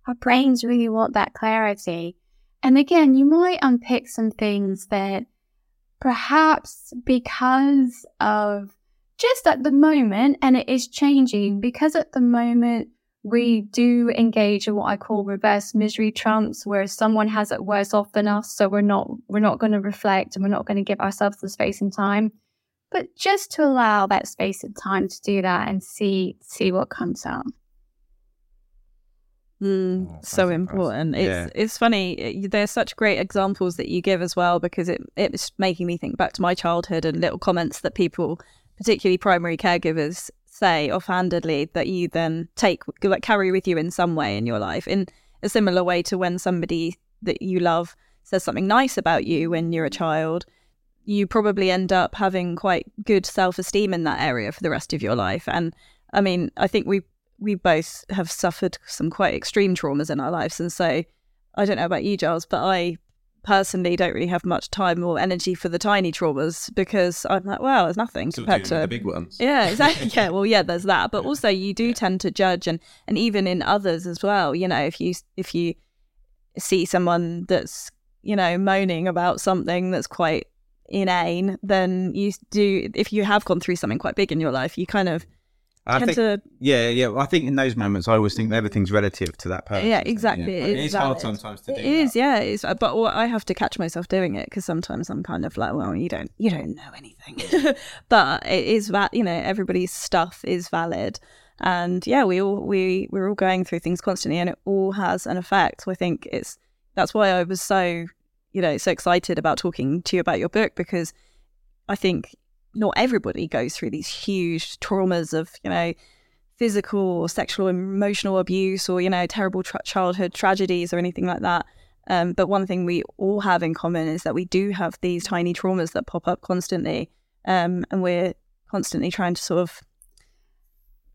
Speaker 1: Our brains really want that clarity. And again, you might unpick some things that perhaps because of just at the moment, and it is changing because at the moment we do engage in what I call reverse misery trumps, where someone has it worse off than us, so we're not we're not going to reflect and we're not going to give ourselves the space and time, but just to allow that space and time to do that and see see what comes out.
Speaker 3: Mm, oh, so important. It's yeah. it's funny. There's such great examples that you give as well because it it's making me think back to my childhood and little comments that people particularly primary caregivers, say offhandedly that you then take, like, carry with you in some way in your life, in a similar way to when somebody that you love says something nice about you when you're a child. You probably end up having quite good self esteem in that area for the rest of your life. And I mean, I think we we both have suffered some quite extreme traumas in our lives, and so I don't know about you, Giles, but I personally don't really have much time or energy for the tiny traumas because I'm like, well, there's nothing
Speaker 2: Still
Speaker 3: compared to
Speaker 2: the big ones.
Speaker 3: Yeah, exactly. yeah, well, yeah, there's that, but also you do tend to judge, and and even in others as well. You know, if you if you see someone that's you know moaning about something that's quite inane, then you do. If you have gone through something quite big in your life, you kind of
Speaker 4: I think, to, yeah, yeah. I think in those moments, I always think everything's relative to that person.
Speaker 3: Yeah, exactly.
Speaker 4: Yeah. It is hard sometimes to
Speaker 3: it
Speaker 4: do.
Speaker 3: It is, yeah. It's, uh, but I have to catch myself doing it because sometimes I'm kind of like, well, you don't, you don't know anything. but it is that you know everybody's stuff is valid, and yeah, we all we we're all going through things constantly, and it all has an effect. So I think it's that's why I was so you know so excited about talking to you about your book because I think not everybody goes through these huge traumas of, you know, physical or sexual emotional abuse or, you know, terrible tra- childhood tragedies or anything like that. Um, but one thing we all have in common is that we do have these tiny traumas that pop up constantly. Um, and we're constantly trying to sort of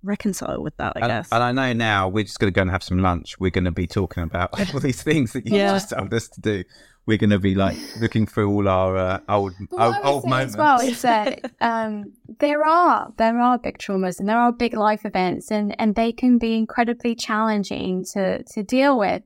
Speaker 3: reconcile with that, I
Speaker 4: and,
Speaker 3: guess.
Speaker 4: And I know now we're just going to go and have some lunch. We're going to be talking about all these things that you yeah. just told us to do we're going to be like looking through all our uh, old old, old moments.
Speaker 1: As well, is that um, there are there are big traumas and there are big life events, and and they can be incredibly challenging to to deal with.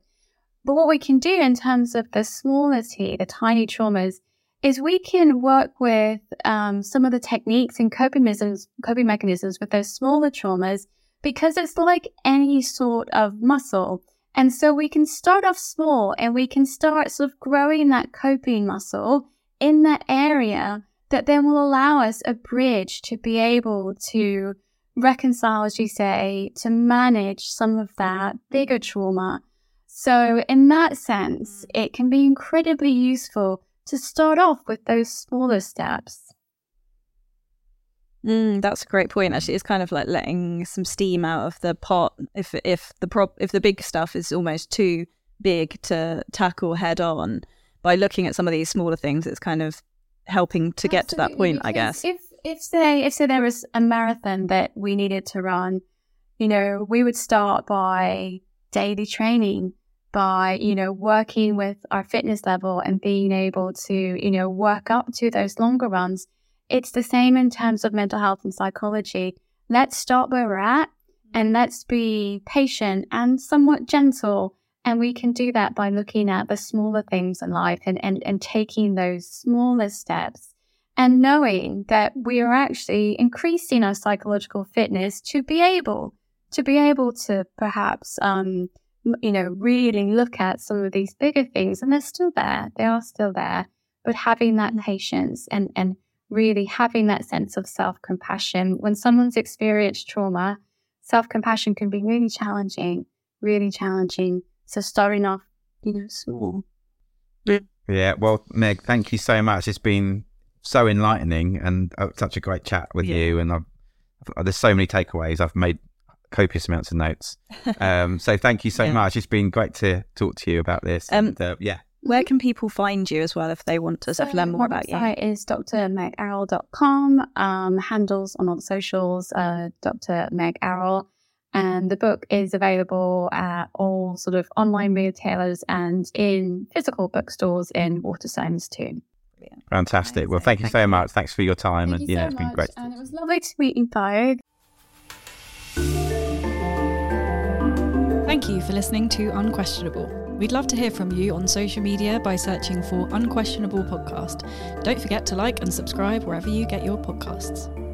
Speaker 1: But what we can do in terms of the smaller T, the tiny traumas, is we can work with um, some of the techniques and coping mechanisms, coping mechanisms with those smaller traumas because it's like any sort of muscle and so we can start off small and we can start sort of growing that coping muscle in that area that then will allow us a bridge to be able to reconcile, as you say, to manage some of that bigger trauma. So, in that sense, mm. it can be incredibly useful to start off with those smaller steps.
Speaker 3: Mm, that's a great point. Actually, it's kind of like letting some steam out of the pot. If if the prop if the big stuff is almost too big to tackle head on, by looking at some of these smaller things, it's kind of helping to get to that point. I guess.
Speaker 1: If if say if say there was a marathon that we needed to run, you know, we would start by daily training, by you know working with our fitness level and being able to you know work up to those longer runs it's the same in terms of mental health and psychology. Let's start where we're at and let's be patient and somewhat gentle. And we can do that by looking at the smaller things in life and, and, and taking those smaller steps and knowing that we are actually increasing our psychological fitness to be able to be able to perhaps um, you know really look at some of these bigger things. And they're still there. They are still there. But having that patience and and really having that sense of self-compassion when someone's experienced trauma self-compassion can be really challenging really challenging so starting off you know small
Speaker 4: yeah well meg thank you so much it's been so enlightening and uh, such a great chat with yeah. you. And I've, I've, there's so many takeaways. I've made copious amounts of notes. Um, so thank you so yeah. much. It's been great to talk to you about this. Um, and, uh, yeah.
Speaker 3: Where can people find you as well if they want to so learn more about you?
Speaker 1: My website is drmegarroll.com. Um, handles on all the socials, uh, Dr. Meg Arroll. And the book is available at all sort of online retailers and in physical bookstores in Water Waterstones too.
Speaker 4: Fantastic. Amazing. Well, thank you thank so much. Thanks for your time.
Speaker 1: Thank
Speaker 4: and
Speaker 1: you
Speaker 4: yeah,
Speaker 1: so
Speaker 4: it's been
Speaker 1: much.
Speaker 4: great.
Speaker 1: And it was lovely to meet you, Tho.
Speaker 5: Thank you for listening to Unquestionable. We'd love to hear from you on social media by searching for Unquestionable Podcast. Don't forget to like and subscribe wherever you get your podcasts.